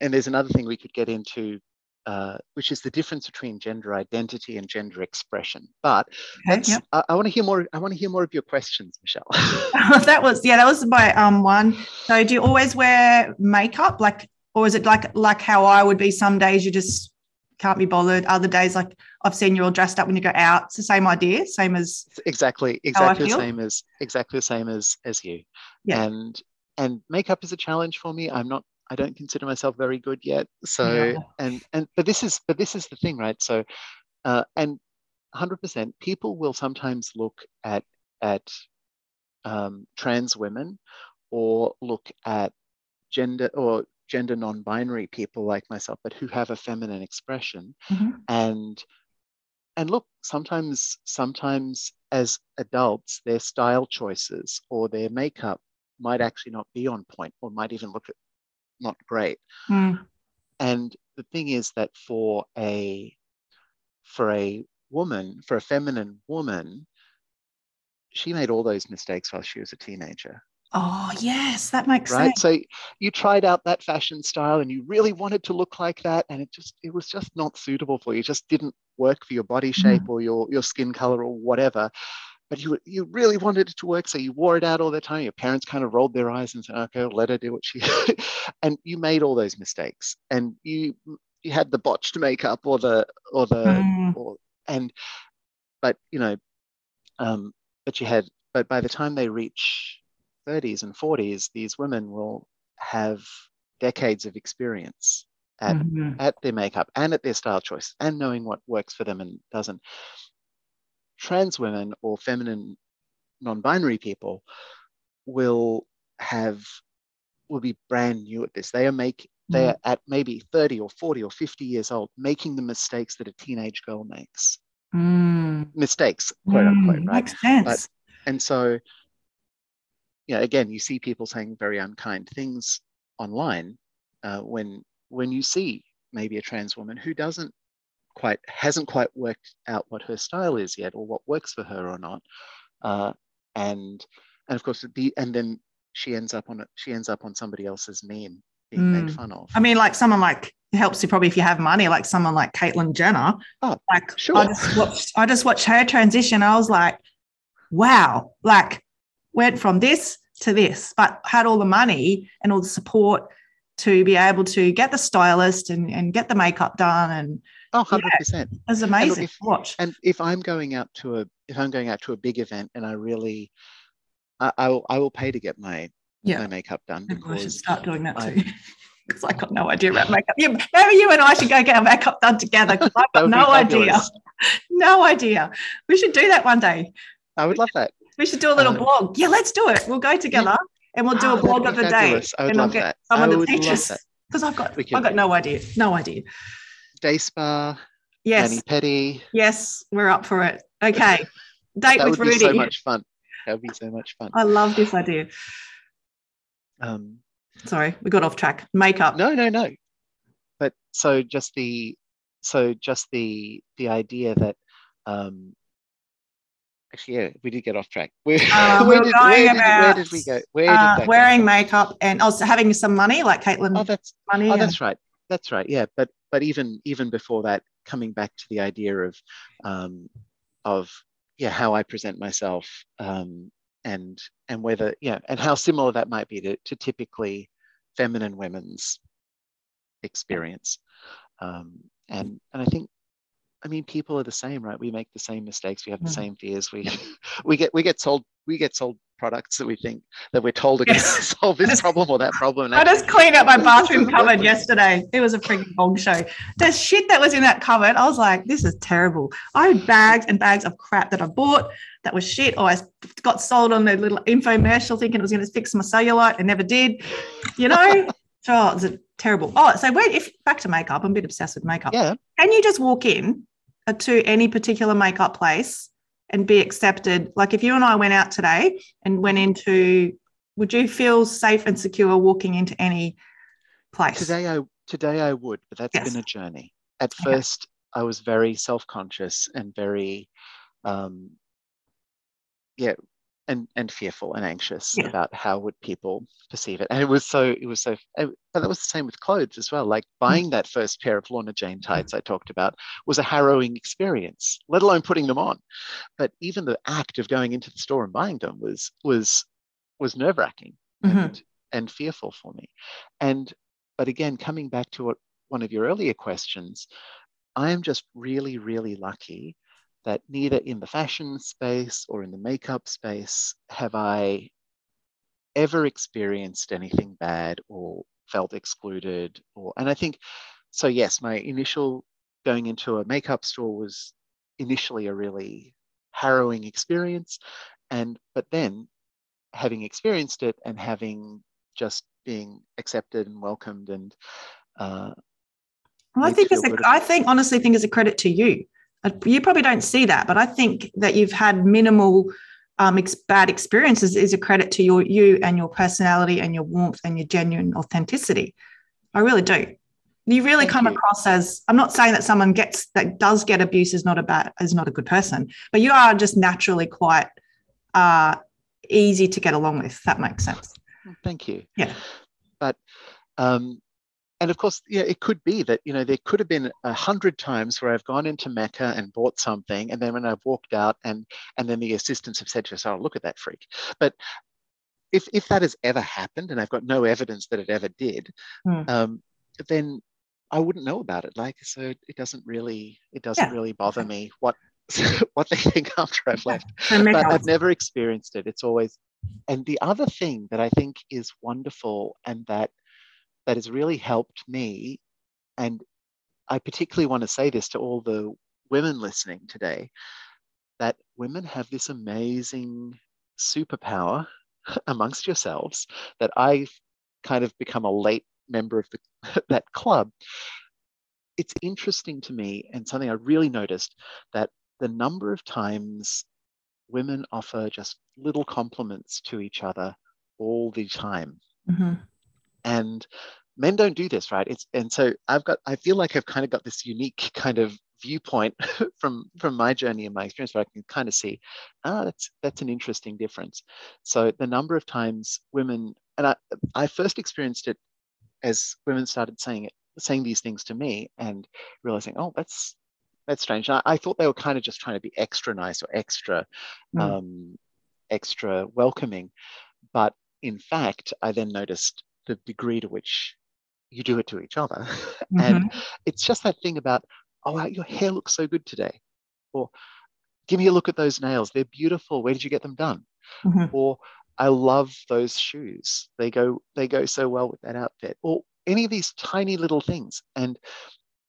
and there's another thing we could get into, uh, which is the difference between gender identity and gender expression. But okay. I, I want to hear more. I want to hear more of your questions, Michelle. that was yeah, that was my um one. So do you always wear makeup, like, or is it like like how I would be? Some days you just can't be bothered. Other days, like I've seen you all dressed up when you go out. It's the same idea, same as exactly, exactly the same as exactly the same as as you. Yeah. And and makeup is a challenge for me. I'm not I don't consider myself very good yet. So yeah. and and but this is but this is the thing, right? So uh, and 100% people will sometimes look at at um, trans women or look at gender or gender non-binary people like myself but who have a feminine expression mm-hmm. and and look sometimes sometimes as adults their style choices or their makeup might actually not be on point or might even look not great. Mm. And the thing is that for a for a woman, for a feminine woman, she made all those mistakes while she was a teenager. Oh, yes, that makes right? sense. So you tried out that fashion style and you really wanted to look like that and it just it was just not suitable for you. It just didn't work for your body shape mm. or your your skin color or whatever but you you really wanted it to work, so you wore it out all the time. Your parents kind of rolled their eyes and said, "Okay, let her do what she," and you made all those mistakes, and you you had the botched makeup or the or the mm. or, and but you know, um, but you had but by the time they reach 30s and 40s, these women will have decades of experience at, mm-hmm. at their makeup and at their style choice and knowing what works for them and doesn't trans women or feminine non-binary people will have will be brand new at this. They are make they mm. are at maybe 30 or 40 or 50 years old making the mistakes that a teenage girl makes. Mm. Mistakes, quote mm. unquote, right? Makes sense. But, and so, yeah, again, you see people saying very unkind things online uh, when when you see maybe a trans woman who doesn't quite hasn't quite worked out what her style is yet or what works for her or not uh, and and of course the and then she ends up on it she ends up on somebody else's meme being mm. made fun of i mean like someone like it helps you probably if you have money like someone like caitlyn jenner oh like sure. i just watched i just watched her transition i was like wow like went from this to this but had all the money and all the support to be able to get the stylist and, and get the makeup done and oh 100% yeah, it's amazing if, watch and if i'm going out to a if i'm going out to a big event and i really i, I will i will pay to get my yeah. my makeup done because I should start doing that too because I got no idea about makeup. You, maybe you and I should go get our makeup done together because I've got no idea. No idea. We should do that one day. I would love that. We should do a little um, blog. Yeah, let's do it. We'll go together yeah. and we'll do a blog of the fabulous. day. I would and love I'll get that. someone to teach us because I've got I've got no idea. No idea. Day spa. Yes. Mani Pedi. Yes, we're up for it. Okay. Date that with would Rudi. Be so much fun. That would be so much fun. I love this idea. Um, Sorry, we got off track. Makeup. No, no, no. But so just the so just the the idea that um actually yeah we did get off track where, uh, where, did, where, did, where, did, we go where uh, wearing makeup and also having some money like caitlyn oh that's money oh and... that's right that's right yeah but but even even before that coming back to the idea of um of yeah how i present myself um and and whether yeah and how similar that might be to, to typically feminine women's experience. Um, and and i think i mean people are the same right we make the same mistakes we have the mm. same fears we we get we get sold we get sold products that we think that we're told are going to solve this problem or that problem. I just cleaned up my bathroom cupboard yesterday. It was a freaking gong show. The shit that was in that cupboard, I was like, this is terrible. I had bags and bags of crap that I bought that was shit. Oh, I got sold on the little infomercial thinking it was going to fix my cellulite and never did. You know? Oh, it was terrible. Oh, so wait, if back to makeup, I'm a bit obsessed with makeup. Yeah. Can you just walk in to any particular makeup place and be accepted? Like if you and I went out today and went into, would you feel safe and secure walking into any place? Today I today I would, but that's yes. been a journey. At okay. first, I was very self-conscious and very um, yeah and and fearful and anxious yeah. about how would people perceive it and it was so it was so but that was the same with clothes as well like mm. buying that first pair of lorna jane tights i talked about was a harrowing experience let alone putting them on but even the act of going into the store and buying them was was was nerve-wracking mm-hmm. and, and fearful for me and but again coming back to what one of your earlier questions i am just really really lucky that neither in the fashion space or in the makeup space have I ever experienced anything bad or felt excluded or and I think so yes my initial going into a makeup store was initially a really harrowing experience and but then having experienced it and having just being accepted and welcomed and uh, well, I think it's a, I think honestly think it's a credit to you you probably don't see that, but I think that you've had minimal um, ex- bad experiences is a credit to your you and your personality and your warmth and your genuine authenticity. I really do. You really Thank come you. across as I'm not saying that someone gets that does get abuse is not a bad is not a good person, but you are just naturally quite uh, easy to get along with. That makes sense. Thank you. Yeah. But um, and of course, yeah, it could be that you know there could have been a hundred times where I've gone into Mecca and bought something, and then when I've walked out, and and then the assistants have said to us, "Oh, look at that freak." But if if that has ever happened, and I've got no evidence that it ever did, mm. um, then I wouldn't know about it. Like, so it doesn't really it doesn't yeah. really bother me what what they think after I've left. but I've never experienced it. It's always, and the other thing that I think is wonderful and that that has really helped me. And I particularly want to say this to all the women listening today that women have this amazing superpower amongst yourselves that I've kind of become a late member of the, that club. It's interesting to me and something I really noticed that the number of times women offer just little compliments to each other all the time. Mm-hmm and men don't do this right? It's and so i've got i feel like i've kind of got this unique kind of viewpoint from from my journey and my experience where i can kind of see ah that's that's an interesting difference. So the number of times women and i i first experienced it as women started saying it saying these things to me and realizing oh that's that's strange. I, I, thought they were kind of just trying to be extra nice or extra mm. um, extra welcoming. But in fact i then noticed the degree to which you do it to each other. Mm-hmm. and it's just that thing about, oh, wow, your hair looks so good today. Or give me a look at those nails. They're beautiful. Where did you get them done? Mm-hmm. Or I love those shoes. They go, they go so well with that outfit. Or any of these tiny little things. And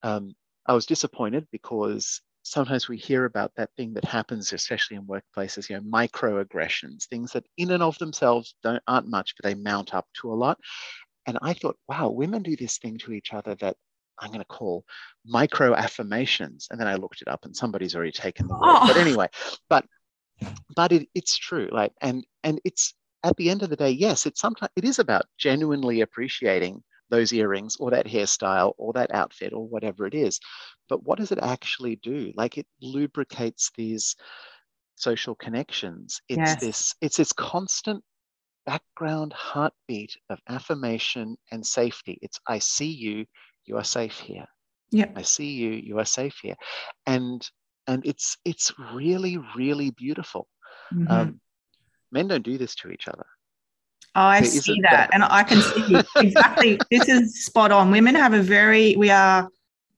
um, I was disappointed because sometimes we hear about that thing that happens, especially in workplaces, you know, microaggressions, things that in and of themselves don't aren't much, but they mount up to a lot. And I thought, wow, women do this thing to each other that I'm going to call micro affirmations. And then I looked it up, and somebody's already taken the word. Oh. But anyway, but but it, it's true. Like, and and it's at the end of the day, yes, it's sometimes it is about genuinely appreciating those earrings or that hairstyle or that outfit or whatever it is. But what does it actually do? Like it lubricates these social connections. It's yes. this, it's this constant background heartbeat of affirmation and safety. It's I see you, you are safe here. Yeah. I see you, you are safe here. And and it's it's really, really beautiful. Mm-hmm. Um, men don't do this to each other. Oh, I see that. that. And I can see exactly. this is spot on. Women have a very, we are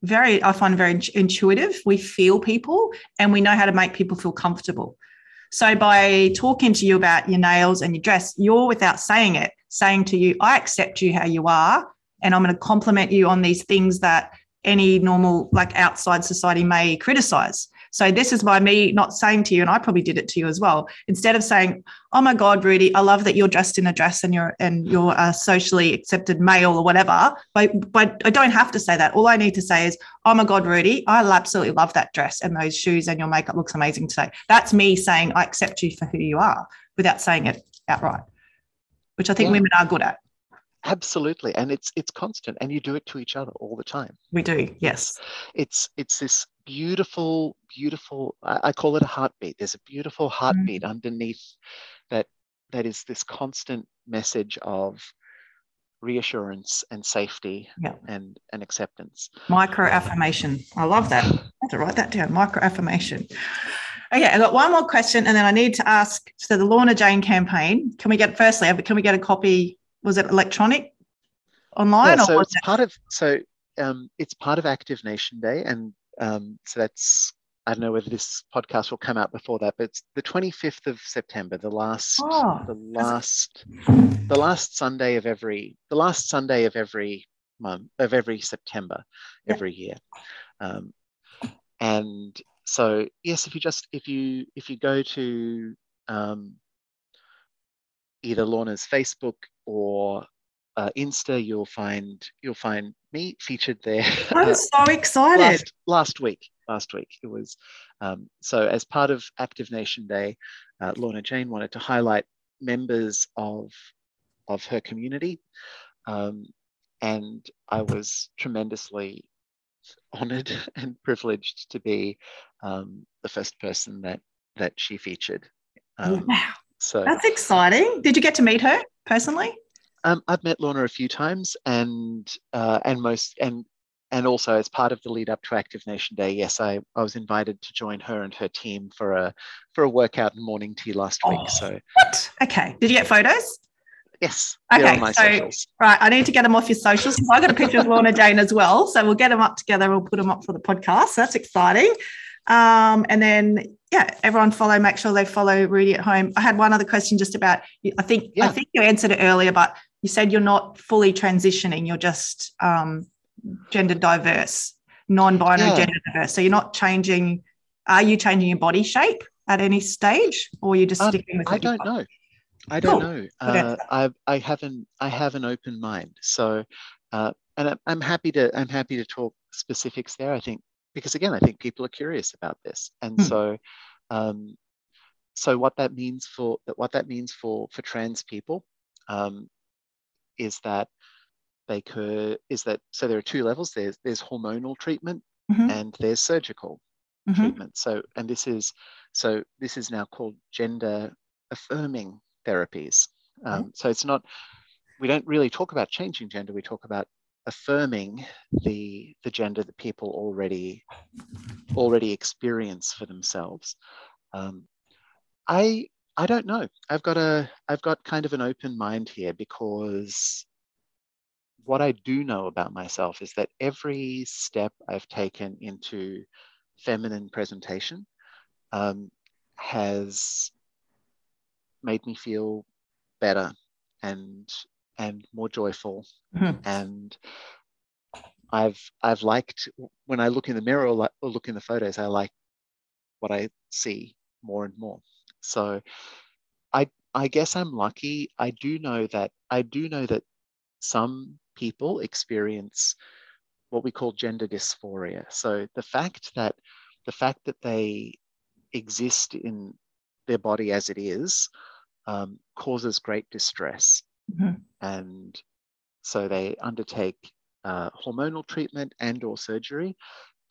very, I find very intuitive. We feel people and we know how to make people feel comfortable. So by talking to you about your nails and your dress, you're without saying it, saying to you, I accept you how you are. And I'm going to compliment you on these things that any normal, like outside society may criticize. So this is by me not saying to you, and I probably did it to you as well. Instead of saying, "Oh my God, Rudi, I love that you're dressed in a dress and you're and you're a socially accepted male or whatever," but but I don't have to say that. All I need to say is, "Oh my God, Rudi, I absolutely love that dress and those shoes and your makeup looks amazing today." That's me saying I accept you for who you are without saying it outright, which I think yeah. women are good at absolutely and it's it's constant and you do it to each other all the time we do yes it's it's this beautiful, beautiful, I, call it a heartbeat. There's a beautiful heartbeat mm. underneath that that is this constant message of reassurance and safety yeah. and, and acceptance. Micro affirmation. I love that. I have to write that down. Micro affirmation. Okay, I got one more question, and then I need to ask. So the Lorna Jane campaign. Can we get firstly? Can we get a copy? Was it electronic, online? Yeah, so it's part of so um, it's part of Active Nation Day, and um, so that's I don't know whether this podcast will come out before that, but it's the 25th of September, the last oh, the last the last Sunday of every the last Sunday of every month of every September every year. Um, and so yes, if you just if you if you go to um, either Lorna's Facebook or uh, Insta, you'll find you'll find me featured there. I'm so excited. last, last, week, last week it was. Um, so as part of Active Nation Day, uh, Lorna Jane wanted to highlight members of of her community, um, and I was tremendously honored and privileged to be um, the first person that that she featured. Um, wow. So that's exciting. Did you get to meet her personally? Um, I've met Lorna a few times, and uh, and most and and also as part of the lead up to Active Nation Day, yes, I, I was invited to join her and her team for a for a workout and morning tea last oh, week. So what? Okay, did you get photos? Yes. Okay. So socials. right, I need to get them off your socials because I got a picture of Lorna Jane as well. So we'll get them up together. We'll put them up for the podcast. So that's exciting. Um, and then yeah, everyone follow. Make sure they follow Rudi at home. I had one other question just about. I think yeah. I think you answered it earlier, but you said you're not fully transitioning, you're just um, gender diverse, non binary yeah. gender diverse. So you're not changing, are you changing your body shape at any stage or are you just um, sticking with I don't know. I don't cool. know. Uh, I, I haven't. I have an open mind. So, uh, and I'm happy to. I'm happy to talk specifics there. I think because again, I think people are curious about this, and hmm. so, um, so what that means for what that means for for trans people um, is that they could is that so there are two levels there's there's hormonal treatment mm-hmm. and there's surgical mm-hmm. treatment so and this is so this is now called gender affirming therapies um, mm-hmm. so it's not we don't really talk about changing gender we talk about affirming the the gender that people already already experience for themselves um, i I don't know. I've got a I've got kind of an open mind here because what I do know about myself is that every step I've taken into feminine presentation um, has made me feel better and and more joyful mm-hmm. and I've I've liked when I look in the mirror or look in the photos I like what I see more and more so I I guess I'm lucky I do know that I do know that some people experience what we call gender dysphoria so the fact that the fact that they exist in their body as it is um, causes great distress. Mm-hmm. And so they undertake uh, hormonal treatment and or surgery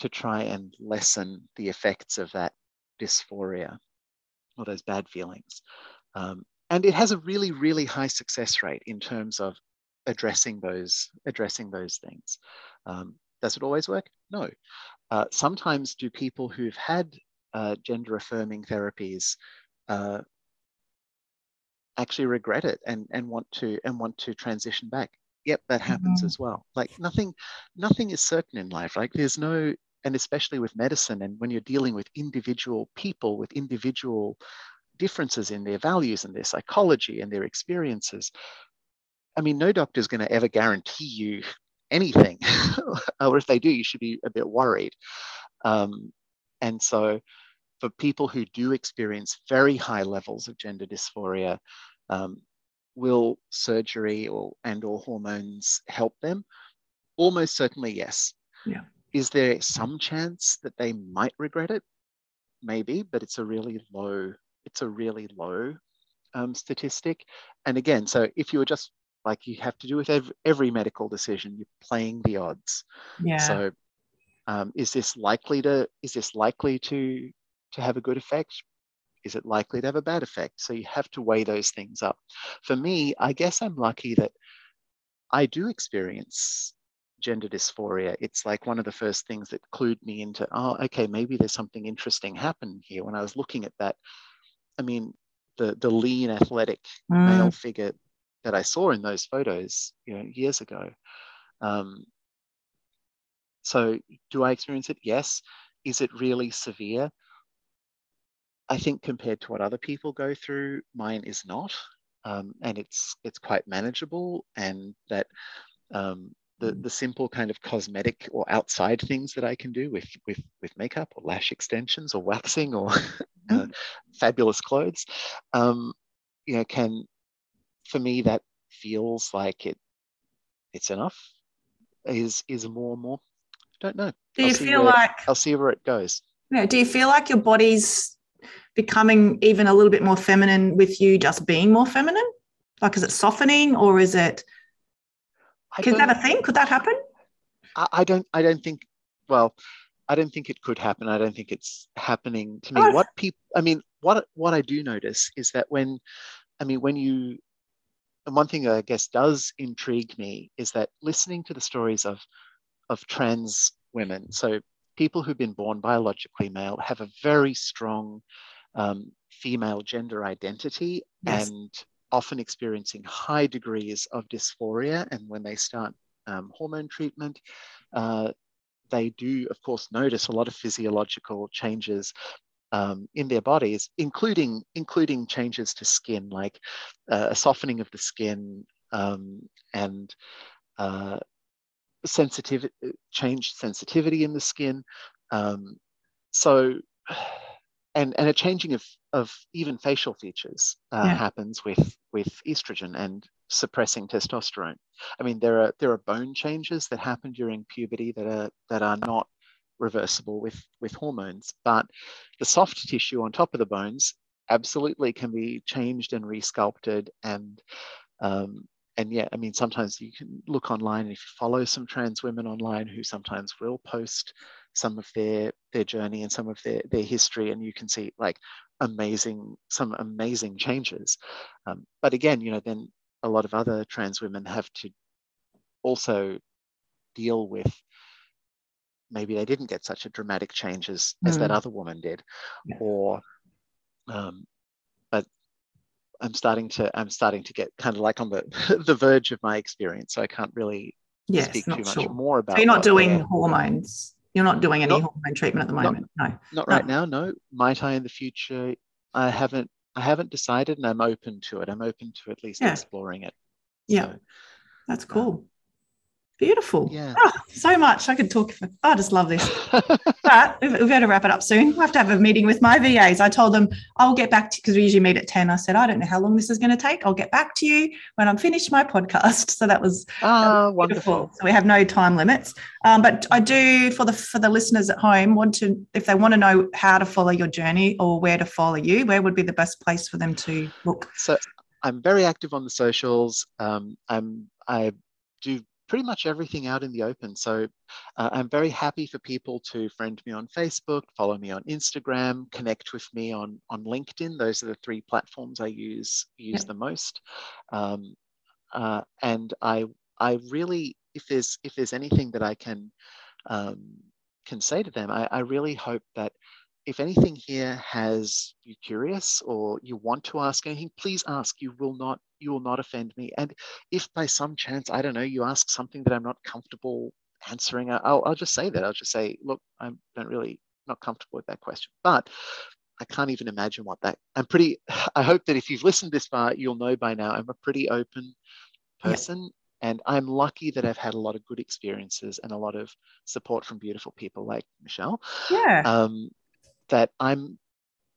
to try and lessen the effects of that dysphoria or those bad feelings. Um, and it has a really, really high success rate in terms of addressing those addressing those things. Um, does it always work? No. Uh, sometimes do people who've had uh, gender affirming therapies uh, actually regret it and, and want to and want to transition back. Yep, that happens mm-hmm. as well. Like nothing, nothing is certain in life. Like there's no, and especially with medicine, and when you're dealing with individual people with individual differences in their values and their psychology and their experiences. I mean, no doctor is going to ever guarantee you anything, or if they do, you should be a bit worried. Um, and so, for people who do experience very high levels of gender dysphoria, um, will surgery or and or hormones help them? Almost certainly, yes. Yeah. Is there some chance that they might regret it? Maybe, but it's a really low. It's a really low um, statistic. And again, so if you were just like you have to do with every, every medical decision, you're playing the odds. Yeah. So, um, is this likely to is this likely to to have a good effect? Is it likely to have a bad effect? So you have to weigh those things up. For me, I guess I'm lucky that I do experience gender dysphoria. It's like one of the first things that clued me into, oh, okay, maybe there's something interesting happening here. When I was looking at that, I mean, the the lean, athletic mm. male figure that I saw in those photos, you know, years ago. Um, so, do I experience it? Yes. Is it really severe? I think compared to what other people go through, mine is not, um, and it's it's quite manageable. And that um, the the simple kind of cosmetic or outside things that I can do with with with makeup or lash extensions or waxing or uh, mm-hmm. fabulous clothes, um, you know, can for me that feels like it it's enough. Is is more and more. I don't know. Do you feel where, like I'll see where it goes. Yeah. Do you feel like your body's becoming even a little bit more feminine with you just being more feminine? Like, is it softening or is it? Is that a thing? Could that happen? I, I, don't. I don't think. Well, I don't think it could happen. I don't think it's happening to me. Oh. What people? I mean, what what I do notice is that when, I mean, when you, and one thing I guess does intrigue me is that listening to the stories of, of trans women. So people who've been born biologically male have a very strong um, female gender identity yes. and often experiencing high degrees of dysphoria. And when they start um, hormone treatment, uh, they do, of course, notice a lot of physiological changes um, in their bodies, including including changes to skin, like uh, a softening of the skin um, and uh, sensitivity, changed sensitivity in the skin. Um, so, and and a changing of of even facial features uh, yeah. happens with with estrogen and suppressing testosterone. I mean, there are there are bone changes that happen during puberty that are that are not reversible with with hormones, but the soft tissue on top of the bones absolutely can be changed and resculpted and um, and yeah, I mean, sometimes you can look online and if you follow some trans women online who sometimes will post some of their their journey and some of their their history, and you can see like amazing some amazing changes. Um, but again, you know, then a lot of other trans women have to also deal with maybe they didn't get such a dramatic change as, mm. as that mm. other woman did, yeah. or um, but I'm starting to I'm starting to get kind of like on the the verge of my experience. So I can't really Yes, speak too much sure. more about. So you're not doing hormones. You're not doing any Not- hormone treatment at the not- moment. no. Not No. right now, no. Might I in the future? I haven't. I haven't decided, and I'm open to it. I'm open to at least Yeah. exploring it. Yeah. So, That's um, cool. Beautiful. Yeah. Oh, so much. I could talk. For, I just love this. But we've, we've got to wrap it up soon. We'll have to have a meeting with my VAs. I told them I'll get back to because we usually meet at 10. I said, I don't know how long this is going to take. I'll get back to you when I'm finished my podcast. So that was beautiful. wonderful. So we have no time limits. Um, but I do for the for the listeners at home want to if they want to know how to follow your journey or where to follow you, where would be the best place for them to look? So I'm very active on the socials. Um, I'm I do pretty much everything out in the open. So uh, I'm very happy for people to friend me on Facebook, follow me on Instagram, connect with me on on LinkedIn. Those are the three platforms I use use Yep. the most. Um, uh, and I I really if there's if there's anything that I can um, can say to them, I, I really hope that if anything here has you curious or you want to ask anything, please ask. You will not you will not offend me. And if by some chance I don't know you ask something that I'm not comfortable answering, I'll I'll just say that. I'll just say, look, I'm not really not comfortable with that question, but I can't even imagine what that. I'm pretty. I hope that if you've listened this far, you'll know by now I'm a pretty open Yeah. person. And I'm lucky that I've had a lot of good experiences and a lot of support from beautiful people like Michelle Yeah. um, that I'm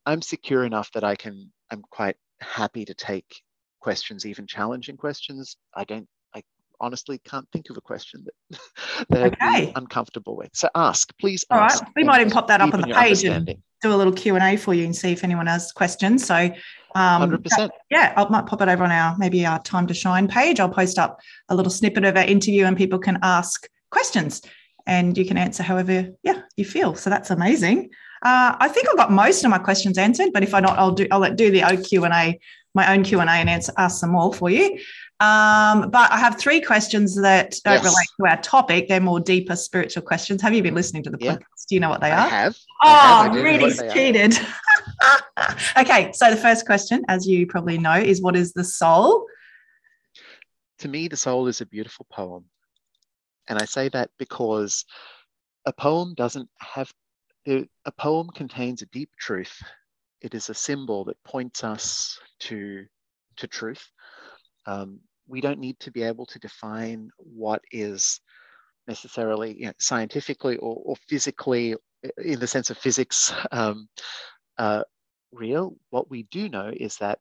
I'm secure enough that I can I'm quite happy to take questions, even challenging questions. I don't I honestly can't think of a question that that Okay. be uncomfortable with. So ask, please All right. ask. We might even pop that up on the page and do a little Q and A for you and see if anyone has questions. So um, Hundred percent. yeah, I might pop it over on our maybe our Time to Shine page. I'll post up a little snippet of our interview and people can ask questions and you can answer however yeah you feel. So that's amazing. Uh, I think I've got most of my questions answered, but if I not, I'll do I'll do the Q and A, my own Q and A, and answer ask some more for you. Um, but I have three questions that don't Yes. relate to our topic. They're more deeper spiritual questions. Have you been listening to the Yeah. podcast? Do you know what they I are? have. Oh, I have, I do know what Rudi's they are. cheated. okay, so the first question, as you probably know, is what is the soul? To me, the soul is a beautiful poem. And I say that because a poem doesn't have, a poem contains a deep truth. It is a symbol that points us to, to truth. Um, we don't need to be able to define what is necessarily you know, scientifically or, or physically, in the sense of physics, um, uh, real. What we do know is that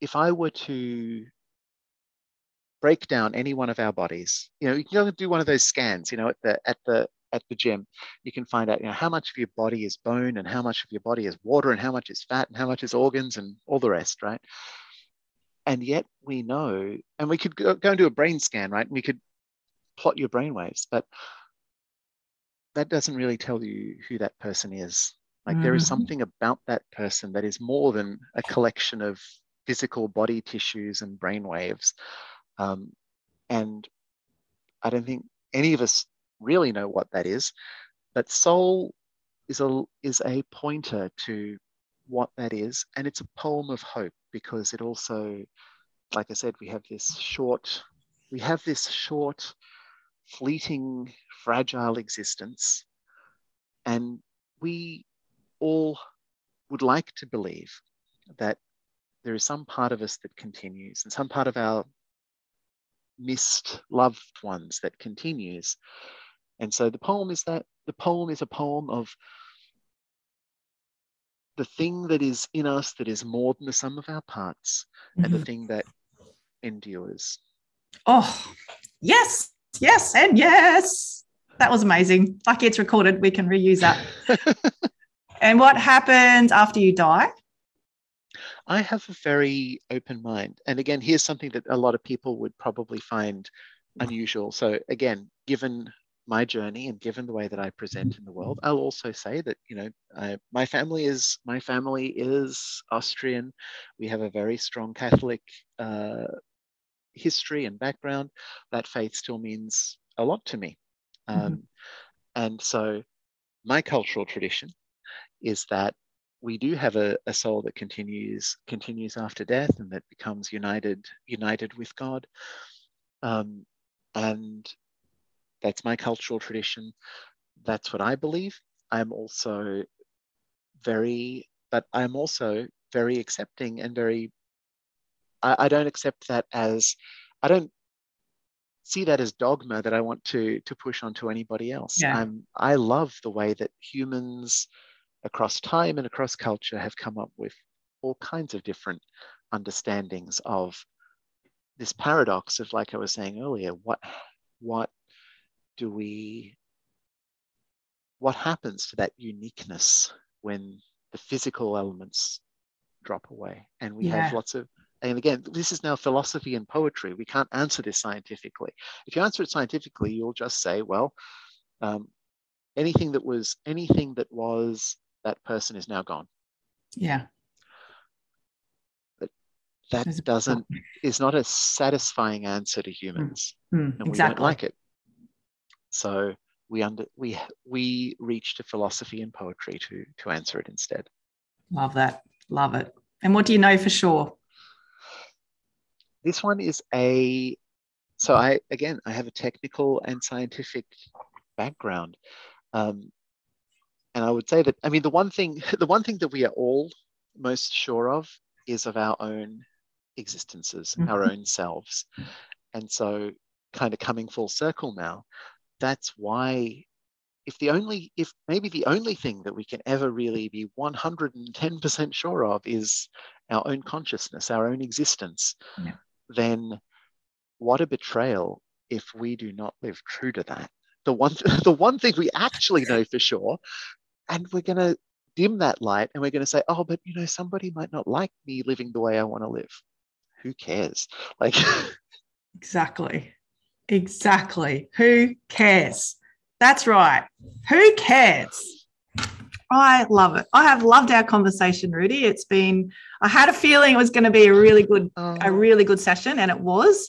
if I were to break down any one of our bodies, you know, you can do one of those scans, you know, at the at the at the gym, you can find out, you know, how much of your body is bone and how much of your body is water and how much is fat and how much is organs and all the rest, right? And yet we know, and we could go, go and do a brain scan, right? And we could plot your brain waves, but that doesn't really tell you who that person is. Like there is Mhm. something about that person that is more than a collection of physical body tissues and brain waves. Um, and I don't think any of us really know what that is, but soul is a is a pointer to what that is, and it's a poem of hope because it also, like I said, we have this short, we have this short, fleeting, fragile existence, and we all would like to believe that there is some part of us that continues and some part of our missed loved ones that continues. And so the poem is that the poem is a poem of the thing that is in us that is more than the sum of our parts and the Mhm. thing that endures. Oh, yes, yes, and yes. That was amazing. Lucky it's recorded. We can reuse that. and what happens after you die? I have a very open mind. And again, here's something that a lot of people would probably find unusual. So again, given my journey and given the way that I present in the world, I'll also say that you know I, my family is my family is Austrian. We have a very strong Catholic uh, history and background. That faith still means a lot to me, um, and so my cultural tradition is that we do have a, a soul that continues continues after death and that becomes united united with God. Um, and that's my cultural tradition. That's what I believe. I'm also very, but I'm also very accepting and very, I, I don't accept that as, I don't see that as dogma that I want to to push onto anybody else. Yeah. I'm, I love the way that humans across time and across culture have come up with all kinds of different understandings of this paradox of like I was saying earlier, what what do we what happens to that uniqueness when the physical elements drop away? And we Yeah. have lots of and again this is now philosophy and poetry. We can't answer this scientifically. If you answer it scientifically you'll just say well um, anything that was anything that was that person is now gone. Yeah. that doesn't is not a satisfying answer to humans. Mm, and we exactly. don't like it so we under we we reach to philosophy and poetry to to answer it instead Love that. Love it. And what do you know for sure? this one is a so i again i have a technical and scientific background um, and i would say that i mean the one thing the one thing that we are all most sure of is of our own existences our Mhm. own selves and so kind of coming full circle now that's why if the only if maybe the only thing that we can ever really be 110% sure of is our own consciousness our own existence Yeah. then what a betrayal if we do not live true to that the one the one thing we actually know for sure and we're going to dim that light and we're going to say oh but you know somebody might not like me living the way i want to live who cares like Exactly. Exactly. Who cares? That's right. Who cares? I love it. I have loved our conversation, Rudi. It's been, I had a feeling it was going to be a really good, oh. a oh, really good session, and it was.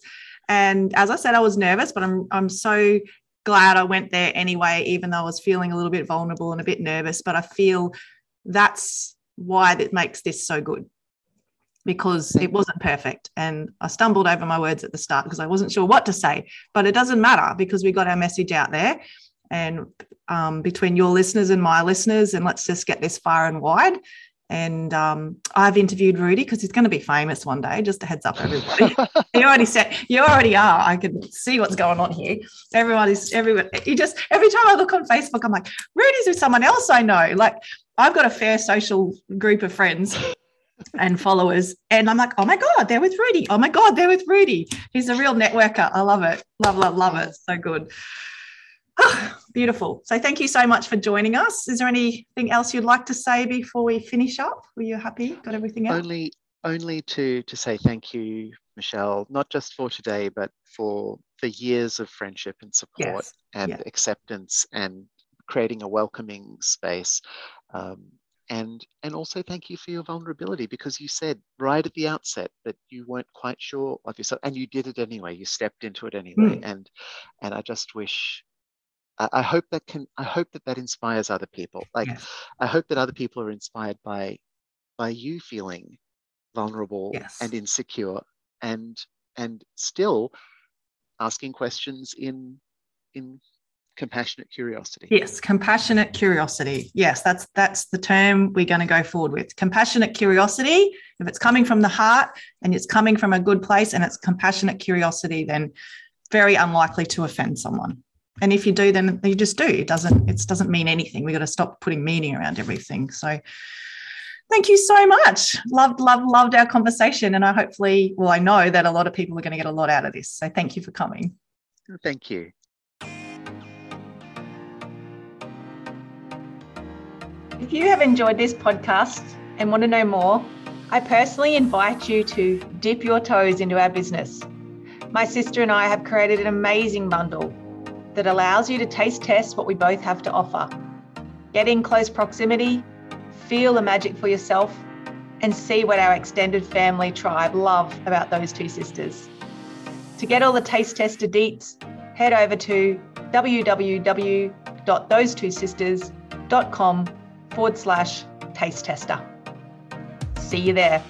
And as I said, I was nervous, but I'm I'm so glad I went there anyway, even though I was feeling a little bit vulnerable and a bit nervous. But I feel that's why that makes this so good because it wasn't perfect and I stumbled over my words at the start because I wasn't sure what to say. But it doesn't matter because we got our message out there. And um, between your listeners and my listeners, and let's just get this far and wide. And um, I've interviewed Rudi because he's going to be famous one day. Just a heads up, everybody. you already said you already are. I can see what's going on here. Everybody's everyone. You just every time I look on Facebook, I'm like, Rudi's with someone else I know. Like I've got a fair social group of friends and followers, and I'm like, oh my god, they're with Rudi. Oh my god, they're with Rudi. He's a real networker. I love it. Love, love, love it. So good. Beautiful. So thank you so much for joining us. Is there anything else you'd like to say before we finish up? Were you happy? Got everything out? only only to to say thank you michelle not just for today but for the years of friendship and support Yes. and yeah. acceptance and creating a welcoming space um, and and also thank you for your vulnerability because you said right at the outset that you weren't quite sure of yourself and you did it anyway you stepped into it anyway Mm. and and i just wish I, I hope that can i hope that that inspires other people like Yes. i hope that other people are inspired by by you feeling vulnerable Yes. and insecure and and still asking questions in in compassionate curiosity Yes, compassionate curiosity. Yes, that's that's the term we're going to go forward with. Compassionate curiosity. If it's coming from the heart and it's coming from a good place and it's compassionate curiosity, then very unlikely to offend someone. And if you do, then you just do. It doesn't. It doesn't mean anything. We got to stop putting meaning around everything. So, thank you so much. Loved, loved, loved our conversation, and I hopefully, well, I know that a lot of people are going to get a lot out of this. So, thank you for coming. thank you If you have enjoyed this podcast and want to know more, I personally invite you to dip your toes into our business. My sister and I have created an amazing bundle that allows you to taste test what we both have to offer. Get in close proximity, feel the magic for yourself, and see what our extended family tribe love about those two sisters. To get all the taste tester deets, head over to www.thosetwosisters.com forward slash taste tester. See you there.